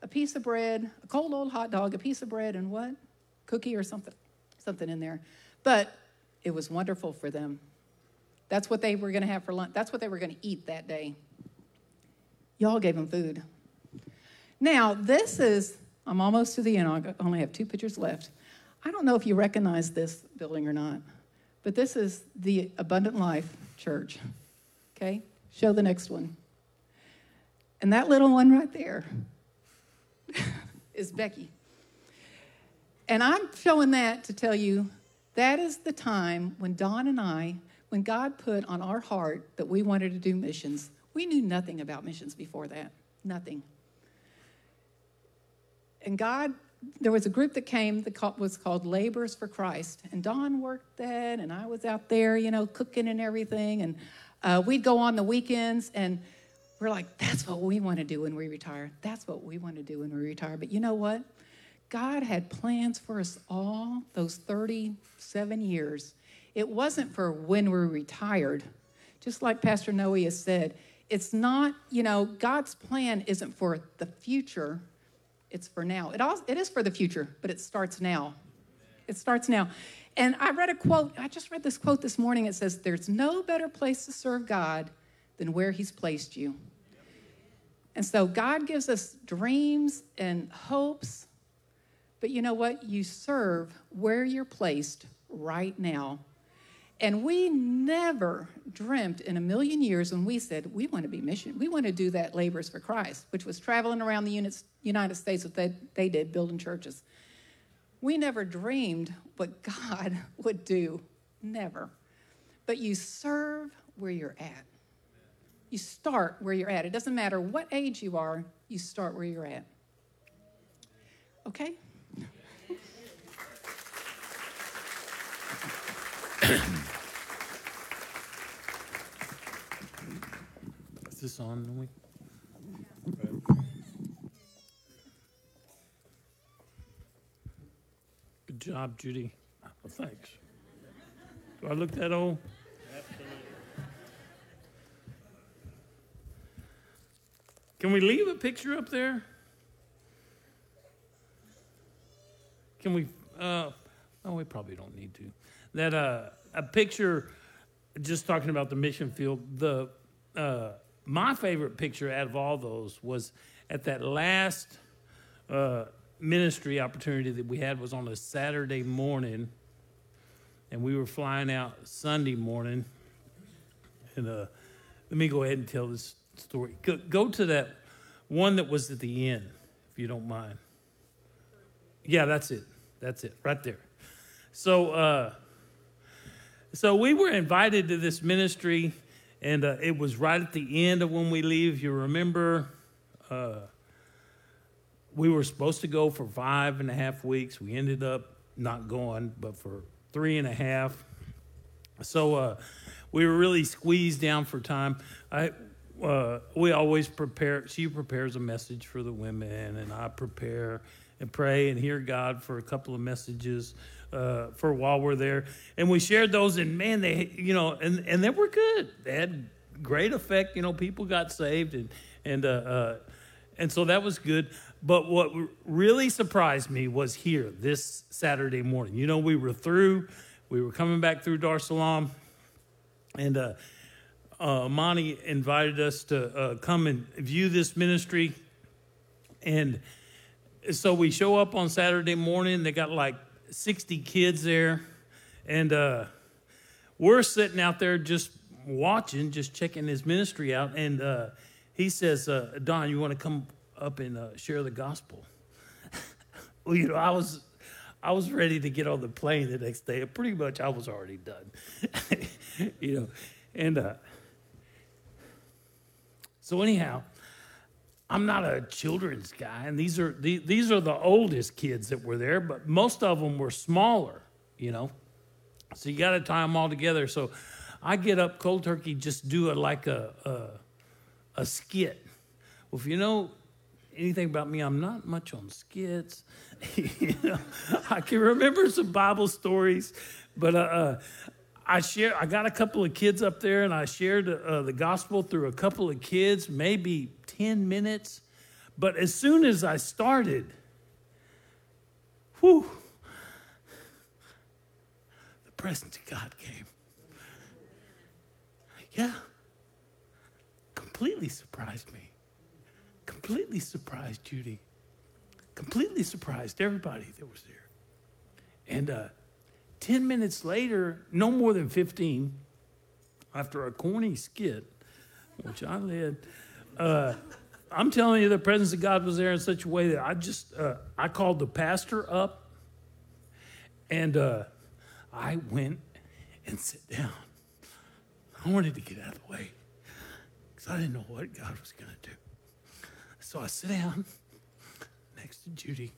a piece of bread, a cold old hot dog, a piece of bread, and what? Cookie or something, something in there. But it was wonderful for them. That's what they were going to have for lunch. That's what they were going to eat that day. Y'all gave them food. Now, this is, I'm almost to the end. I only have two pictures left. I don't know if you recognize this building or not, but this is the Abundant Life Church. Okay? Show the next one. And that little one right there is Becky. And I'm showing that to tell you that is the time when Don and I, when God put on our heart that we wanted to do missions. We knew nothing about missions before that, nothing. And God, there was a group that came that was called Laborers for Christ. And Don worked that, and I was out there, you know, cooking and everything. And uh, we'd go on the weekends, and we're like, that's what we want to do when we retire. That's what we want to do when we retire. But you know what? God had plans for us all those 37 years. It wasn't for when we're retired. Just like Pastor Noe has said, it's not, you know, God's plan isn't for the future, it's for now. It, all, it is for the future, but it starts now. It starts now. And I read a quote, I just read this quote this morning. It says, There's no better place to serve God than where He's placed you. And so God gives us dreams and hopes, but you know what? You serve where you're placed right now and we never dreamt in a million years when we said, we want to be mission. We want to do that Laborers for Christ, which was traveling around the United States, what they, they did, building churches. We never dreamed what God would do. Never. But you serve where you're at. You start where you're at. It doesn't matter what age you are, you start where you're at. Okay? Is this on? Good job, Judy. Well, thanks. Do I look that old? Can we leave a picture up there? Can we? Uh, oh, we probably don't need to. That uh, a picture, just talking about the mission field. The uh, my favorite picture out of all those was at that last uh, ministry opportunity that we had was on a Saturday morning, and we were flying out Sunday morning. And uh, let me go ahead and tell this story. Go, go to that one that was at the end, if you don't mind. Yeah, that's it. That's it, right there. So uh, so we were invited to this ministry, and uh, it was right at the end of when we leave. You remember, uh, we were supposed to go for five and a half weeks. We ended up not going, but for three and a half. So uh, we were really squeezed down for time. I, uh, we always prepare. She prepares a message for the women, and I prepare and pray and hear God for a couple of messages uh, for while we're there. And we shared those, and man, they, you know, and and they were good. They had great effect. You know, people got saved, and and uh, uh, and so that was good. But what really surprised me was here this Saturday morning. You know, we were through, we were coming back through Dar Salaam, and uh, uh, Monty invited us to uh, come and view this ministry. And so we show up on Saturday morning. They got like 60 kids there. And uh, we're sitting out there just watching, just checking his ministry out. And uh, he says, uh, Don, you want to come up and uh, share the gospel? well, you know, I was. I was ready to get on the plane the next day. Pretty much, I was already done, you know. And uh, so, anyhow, I'm not a children's guy, and these are these are the oldest kids that were there, but most of them were smaller, you know. So you got to tie them all together. So I get up cold turkey, just do it like a a, a skit. Well, if you know anything about me, I'm not much on skits. you know, I can remember some Bible stories, but uh, uh I share. I got a couple of kids up there, and I shared uh, the gospel through a couple of kids, maybe ten minutes. But as soon as I started, whew, the presence of God came. Yeah, completely surprised me. Completely surprised Judy. Completely surprised everybody that was there. And uh, 10 minutes later, no more than 15, after a corny skit, which I led, uh, I'm telling you, the presence of God was there in such a way that I just, uh, I called the pastor up and uh, I went and sit down. I wanted to get out of the way because I didn't know what God was going to do. So I sit down next to Judy.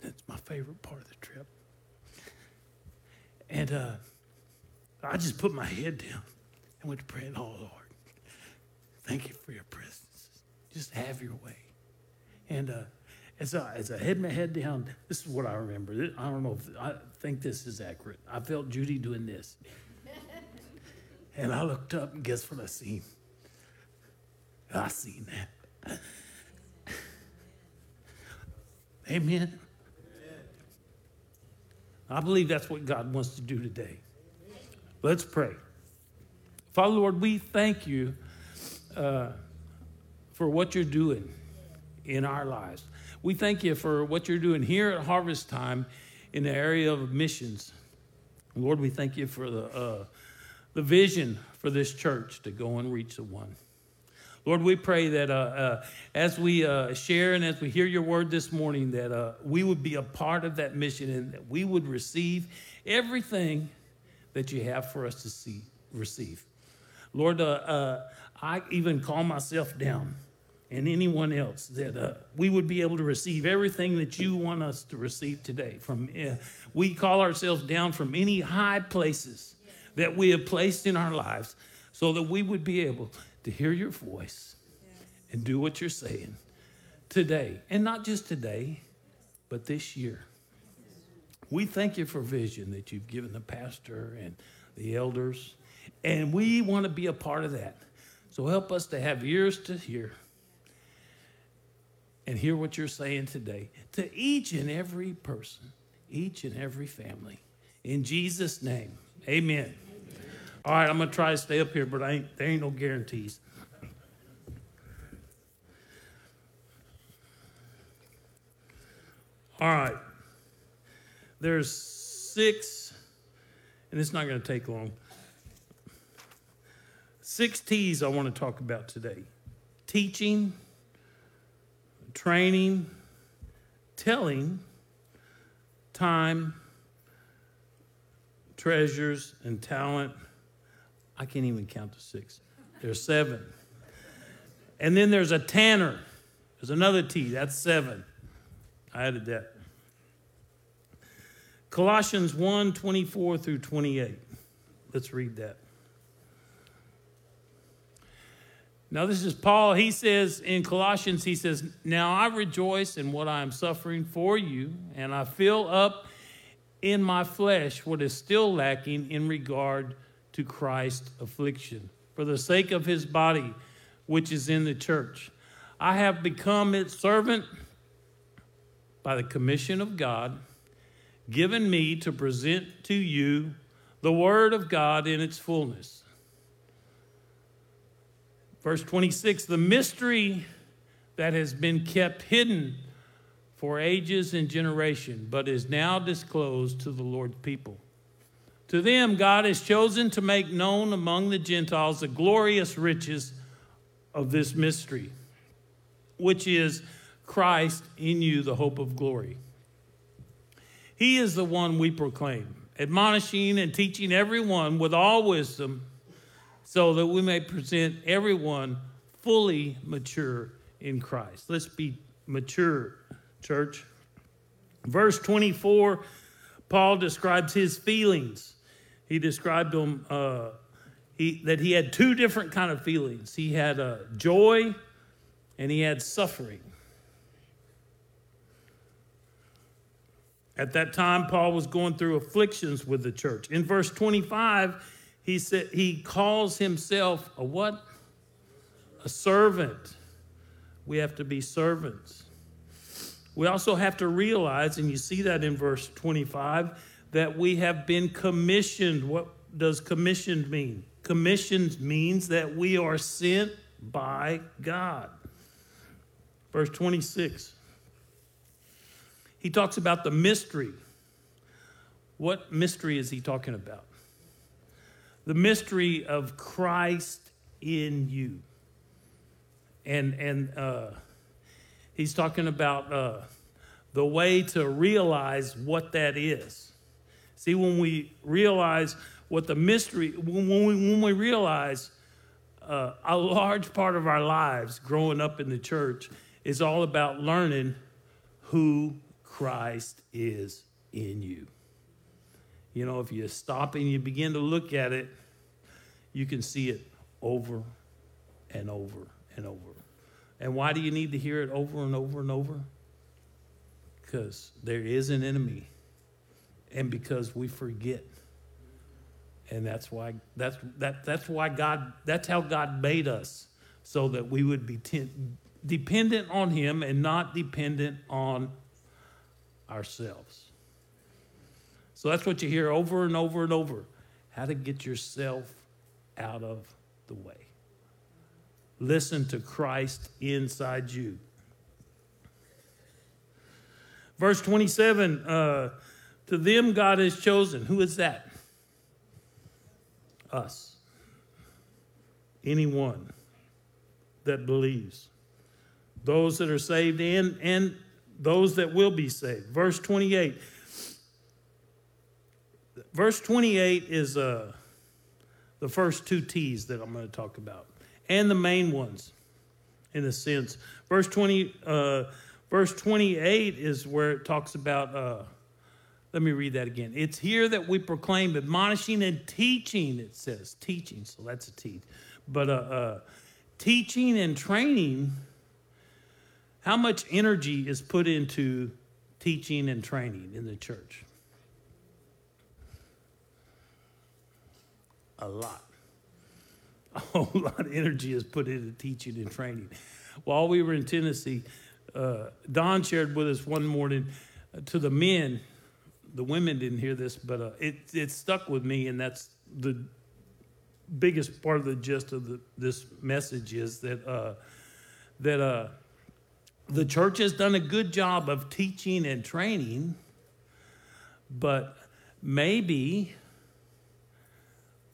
That's my favorite part of the trip. And uh, I just put my head down and went to pray, oh Lord, thank you for your presence. Just have your way. And uh, as, I, as I had my head down, this is what I remember. I don't know if I think this is accurate. I felt Judy doing this. and I looked up, and guess what I seen? I seen that. Amen. I believe that's what God wants to do today. Let's pray. Father, Lord, we thank you uh, for what you're doing in our lives. We thank you for what you're doing here at harvest time in the area of missions. Lord, we thank you for the, uh, the vision for this church to go and reach the one. Lord, we pray that uh, uh, as we uh, share and as we hear your word this morning, that uh, we would be a part of that mission and that we would receive everything that you have for us to see, receive. Lord, uh, I even call myself down and anyone else that uh, we would be able to receive everything that you want us to receive today. From eh, we call ourselves down from any high places that we have placed in our lives, so that we would be able to hear your voice and do what you're saying today. And not just today, but this year. We thank you for vision that you've given the pastor and the elders, and we want to be a part of that. So help us to have ears to hear and hear what you're saying today to each and every person, each and every family. In Jesus' name, amen. All right, I'm going to try to stay up here, but ain't, there ain't no guarantees. All right. There's six, and it's not going to take long. Six T's I want to talk about today teaching, training, telling, time, treasures, and talent. I can't even count to six. There's seven. And then there's a tanner. There's another T. That's seven. I added that. Colossians 1 24 through 28. Let's read that. Now, this is Paul. He says in Colossians, he says, Now I rejoice in what I am suffering for you, and I fill up in my flesh what is still lacking in regard to Christ's affliction, for the sake of his body, which is in the church. I have become its servant by the commission of God, given me to present to you the word of God in its fullness. Verse 26 the mystery that has been kept hidden for ages and generation, but is now disclosed to the Lord's people. To them, God has chosen to make known among the Gentiles the glorious riches of this mystery, which is Christ in you, the hope of glory. He is the one we proclaim, admonishing and teaching everyone with all wisdom, so that we may present everyone fully mature in Christ. Let's be mature, church. Verse 24, Paul describes his feelings. He described them uh, he, that he had two different kind of feelings. He had uh, joy and he had suffering. At that time, Paul was going through afflictions with the church. In verse 25, he said he calls himself a what? A servant. We have to be servants. We also have to realize, and you see that in verse 25, that we have been commissioned. What does commissioned mean? Commissioned means that we are sent by God. Verse 26. He talks about the mystery. What mystery is he talking about? The mystery of Christ in you. And, and uh, he's talking about uh, the way to realize what that is. See, when we realize what the mystery, when we, when we realize uh, a large part of our lives growing up in the church is all about learning who Christ is in you. You know, if you stop and you begin to look at it, you can see it over and over and over. And why do you need to hear it over and over and over? Because there is an enemy, and because we forget. And that's why that's that that's why God that's how God made us so that we would be ten, dependent on him and not dependent on ourselves. So that's what you hear over and over and over how to get yourself out of the way. Listen to Christ inside you. Verse 27 uh, To them God has chosen. Who is that? Us. Anyone that believes. Those that are saved and, and those that will be saved. Verse 28. Verse 28 is uh, the first two T's that I'm going to talk about, and the main ones, in a sense. Verse 20, uh, verse 28 is where it talks about. Uh, let me read that again. It's here that we proclaim admonishing and teaching. It says teaching, so that's a T. But uh, uh, teaching and training how much energy is put into teaching and training in the church? A lot. A whole lot of energy is put into teaching and training. While we were in Tennessee, uh, Don shared with us one morning uh, to the men. The women didn't hear this, but uh, it, it stuck with me, and that's the biggest part of the gist of the, this message is that uh, that uh, the church has done a good job of teaching and training, but maybe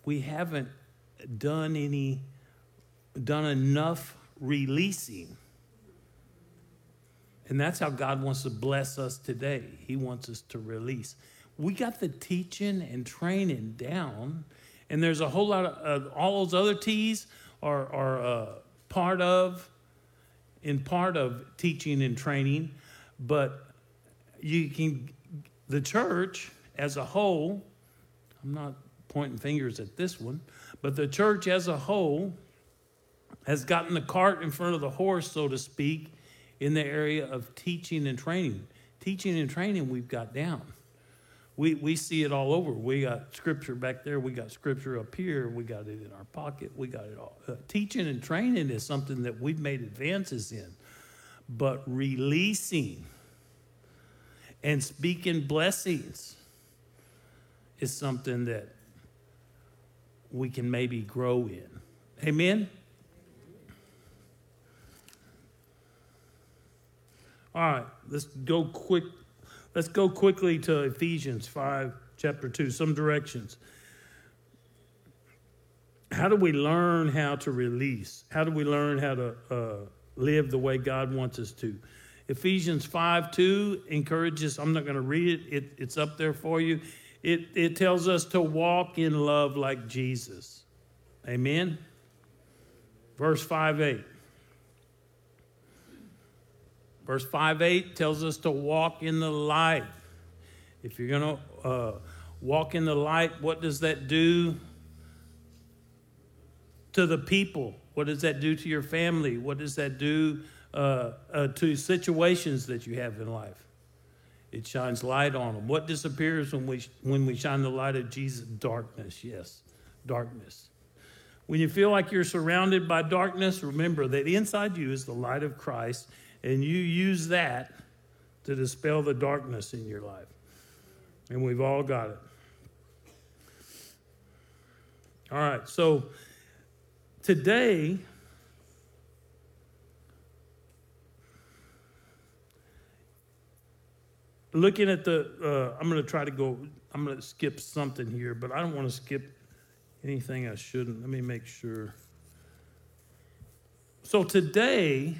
we haven't done any done enough releasing. And that's how God wants to bless us today. He wants us to release. we got the teaching and training down, and there's a whole lot of uh, all those other T's are are uh, part of, in part of teaching and training, but you can the church as a whole. I'm not pointing fingers at this one, but the church as a whole has gotten the cart in front of the horse, so to speak, in the area of teaching and training. Teaching and training, we've got down. We, we see it all over. We got scripture back there. We got scripture up here. We got it in our pocket. We got it all. Uh, teaching and training is something that we've made advances in. But releasing and speaking blessings is something that we can maybe grow in. Amen? All right, let's go quick. Let's go quickly to Ephesians 5, chapter 2, some directions. How do we learn how to release? How do we learn how to uh, live the way God wants us to? Ephesians 5 2 encourages, I'm not going to read it, it, it's up there for you. It, it tells us to walk in love like Jesus. Amen? Verse 5 8. Verse 5 8 tells us to walk in the light. If you're going to uh, walk in the light, what does that do to the people? What does that do to your family? What does that do uh, uh, to situations that you have in life? It shines light on them. What disappears when we, when we shine the light of Jesus? Darkness, yes, darkness. When you feel like you're surrounded by darkness, remember that inside you is the light of Christ and you use that to dispel the darkness in your life. And we've all got it. All right, so today, looking at the, uh, I'm going to try to go, I'm going to skip something here, but I don't want to skip anything I shouldn't. Let me make sure. So today,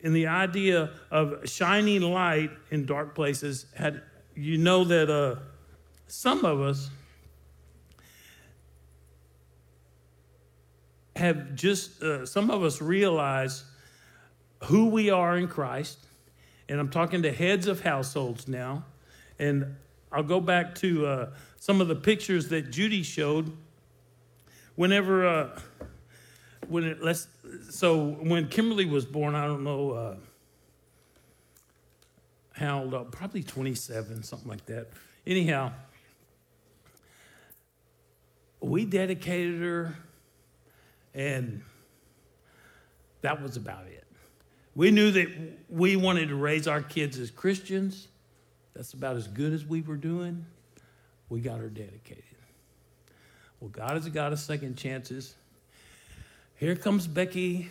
in the idea of shining light in dark places, had you know that uh, some of us have just uh, some of us realize who we are in Christ, and I'm talking to heads of households now, and I'll go back to uh, some of the pictures that Judy showed. Whenever uh, when it let's so when Kimberly was born, I don't know uh, how old, uh, probably 27, something like that. Anyhow, we dedicated her, and that was about it. We knew that we wanted to raise our kids as Christians. That's about as good as we were doing. We got her dedicated. Well, God is a God of second chances. Here comes Becky.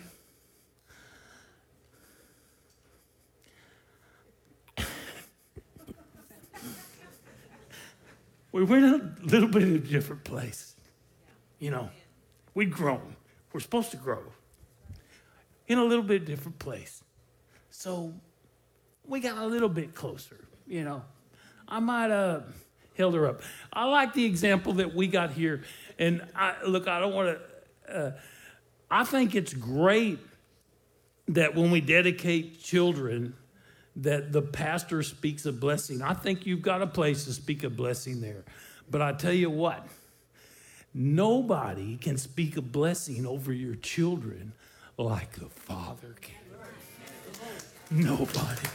we went a little bit in a different place. You know, we'd grown. We're supposed to grow in a little bit different place. So we got a little bit closer, you know. I might have held her up. I like the example that we got here. And I, look, I don't want to. Uh, I think it's great that when we dedicate children, that the pastor speaks a blessing. I think you've got a place to speak a blessing there. But I tell you what, nobody can speak a blessing over your children like a father can. Nobody.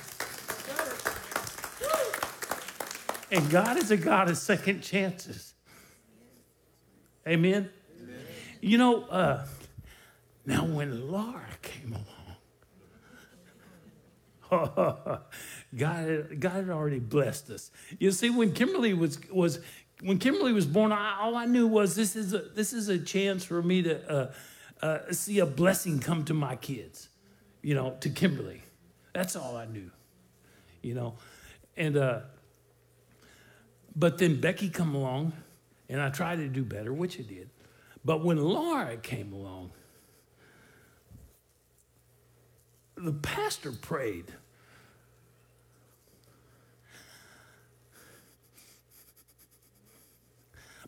And God is a God of second chances. Amen. Amen. You know, uh, now, when Laura came along, God, God had already blessed us. You see, when Kimberly was was when Kimberly was born, I, all I knew was this is a this is a chance for me to uh, uh, see a blessing come to my kids. You know, to Kimberly. That's all I knew. You know, and uh, but then Becky come along, and I tried to do better, which I did. But when Laura came along, the pastor prayed.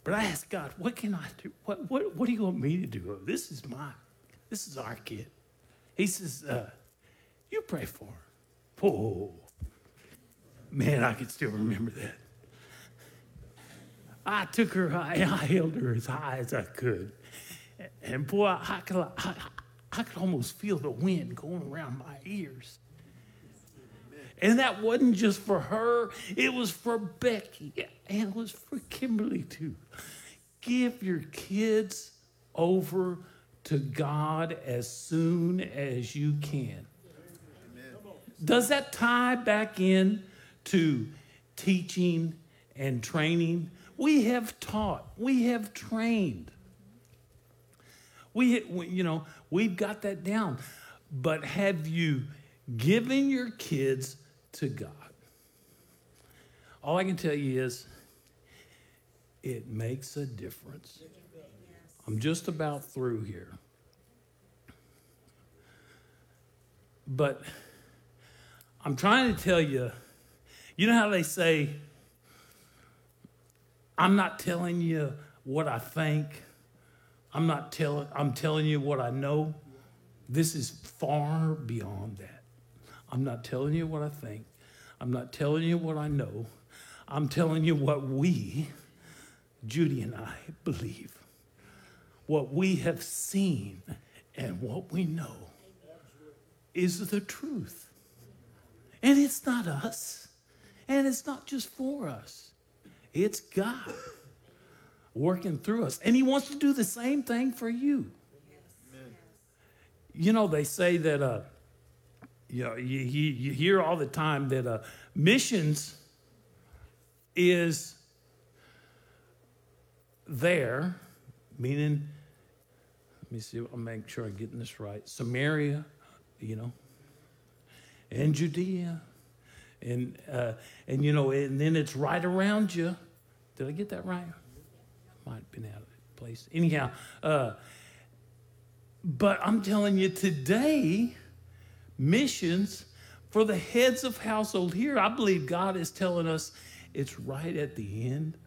But I asked God, what can I do? What, what, what do you want me to do? This is my, this is our kid. He says, uh, you pray for her. Oh, man, I can still remember that. I took her, I held her as high as I could. And boy, I could, I, I could almost feel the wind going around my ears. And that wasn't just for her, it was for Becky and it was for Kimberly too. Give your kids over to God as soon as you can. Does that tie back in to teaching and training? We have taught, we have trained. We, you know, we've got that down. But have you given your kids to God? All I can tell you is it makes a difference. I'm just about through here. But I'm trying to tell you, you know how they say, I'm not telling you what I think. I'm not telling I'm telling you what I know. This is far beyond that. I'm not telling you what I think. I'm not telling you what I know. I'm telling you what we, Judy and I, believe. What we have seen and what we know is the truth. And it's not us. And it's not just for us. It's God working through us. And He wants to do the same thing for you. You know, they say that, uh, you, know, you, you hear all the time that uh, missions is there, meaning, let me see, I'll make sure I'm getting this right. Samaria, you know, and Judea, and uh, and you know, and then it's right around you. Did I get that right? Might have been out of place. Anyhow, uh, but I'm telling you today, missions for the heads of household here, I believe God is telling us it's right at the end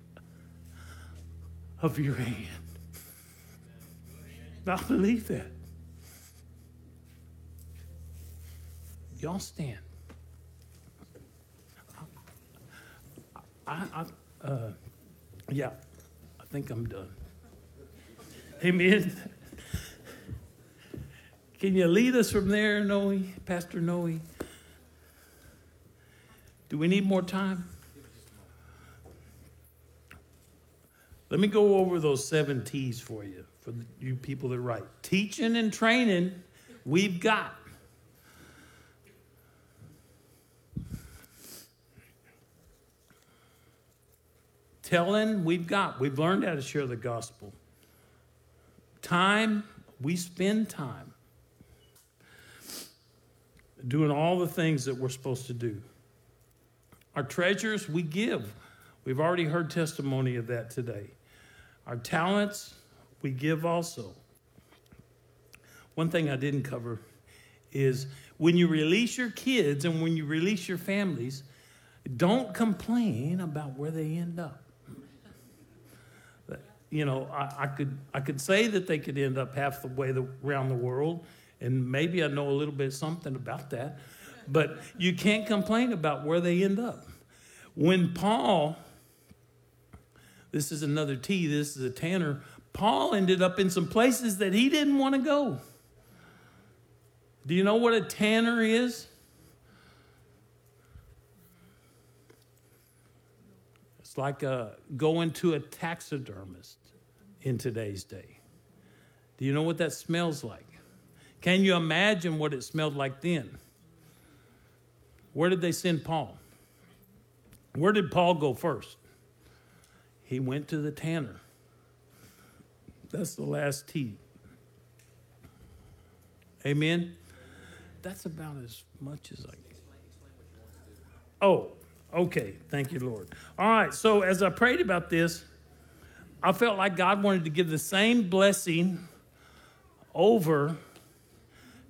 of your hand. I believe that. Y'all stand. I, I uh, yeah, I think I'm done. Amen. Can you lead us from there, Noe, Pastor Noe? Do we need more time? Let me go over those seven T's for you, for you people that write. Teaching and training, we've got. Telling, we've got. We've learned how to share the gospel. Time, we spend time doing all the things that we're supposed to do. Our treasures, we give. We've already heard testimony of that today. Our talents, we give also. One thing I didn't cover is when you release your kids and when you release your families, don't complain about where they end up you know, I, I, could I could say that they could end up half the way the, around the world, and maybe I know a little bit something about that, but you can't complain about where they end up. When Paul, this is another T, this is a Tanner. Paul ended up in some places that he didn't want to go. Do you know what a tanner is? It's like a, going to a taxidermist in today's day. Do you know what that smells like? Can you imagine what it smelled like then? Where did they send Paul? Where did Paul go first? He went to the tanner. That's the last T. Amen? That's about as much as I can. Oh, okay. Thank you, Lord. All right. So as I prayed about this, I felt like God wanted to give the same blessing over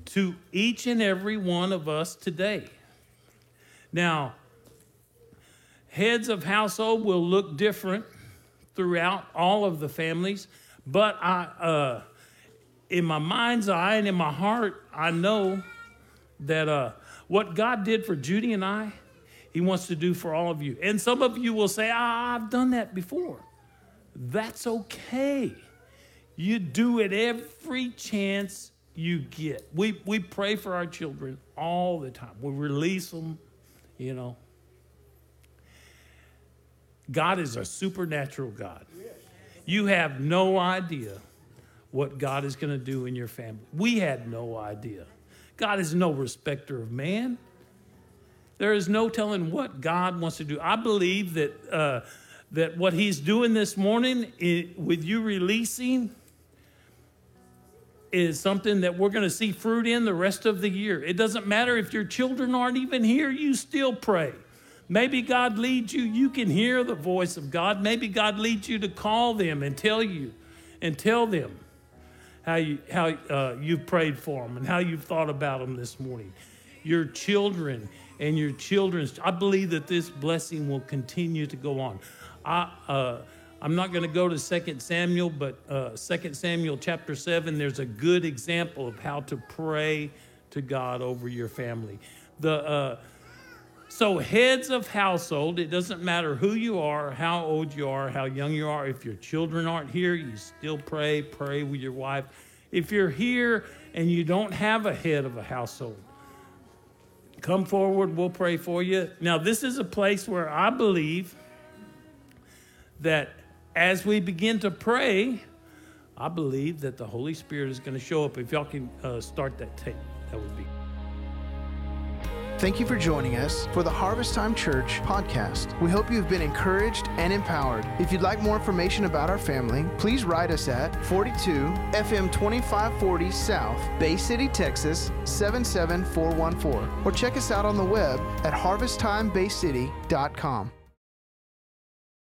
to each and every one of us today. Now, heads of household will look different throughout all of the families. But I, uh, in my mind's eye and in my heart, I know that uh, what God did for Judy and I, He wants to do for all of you. And some of you will say, ah, I've done that before. That's okay. You do it every chance you get. We, we pray for our children all the time, we release them, you know. God is a supernatural God. You have no idea what God is going to do in your family. We had no idea. God is no respecter of man. There is no telling what God wants to do. I believe that uh, that what He's doing this morning with you releasing is something that we're going to see fruit in the rest of the year. It doesn't matter if your children aren't even here; you still pray. Maybe God leads you, you can hear the voice of God. Maybe God leads you to call them and tell you and tell them how, you, how uh, you've prayed for them and how you've thought about them this morning. Your children and your children's, I believe that this blessing will continue to go on. I, uh, I'm not going to go to 2 Samuel, but uh, 2 Samuel chapter 7, there's a good example of how to pray to God over your family. The uh, so, heads of household, it doesn't matter who you are, how old you are, how young you are. If your children aren't here, you still pray, pray with your wife. If you're here and you don't have a head of a household, come forward, we'll pray for you. Now, this is a place where I believe that as we begin to pray, I believe that the Holy Spirit is going to show up. If y'all can uh, start that tape, that would be. Thank you for joining us for the Harvest Time Church podcast. We hope you've been encouraged and empowered. If you'd like more information about our family, please write us at 42 FM 2540 South, Bay City, Texas 77414, or check us out on the web at harvesttimebaycity.com.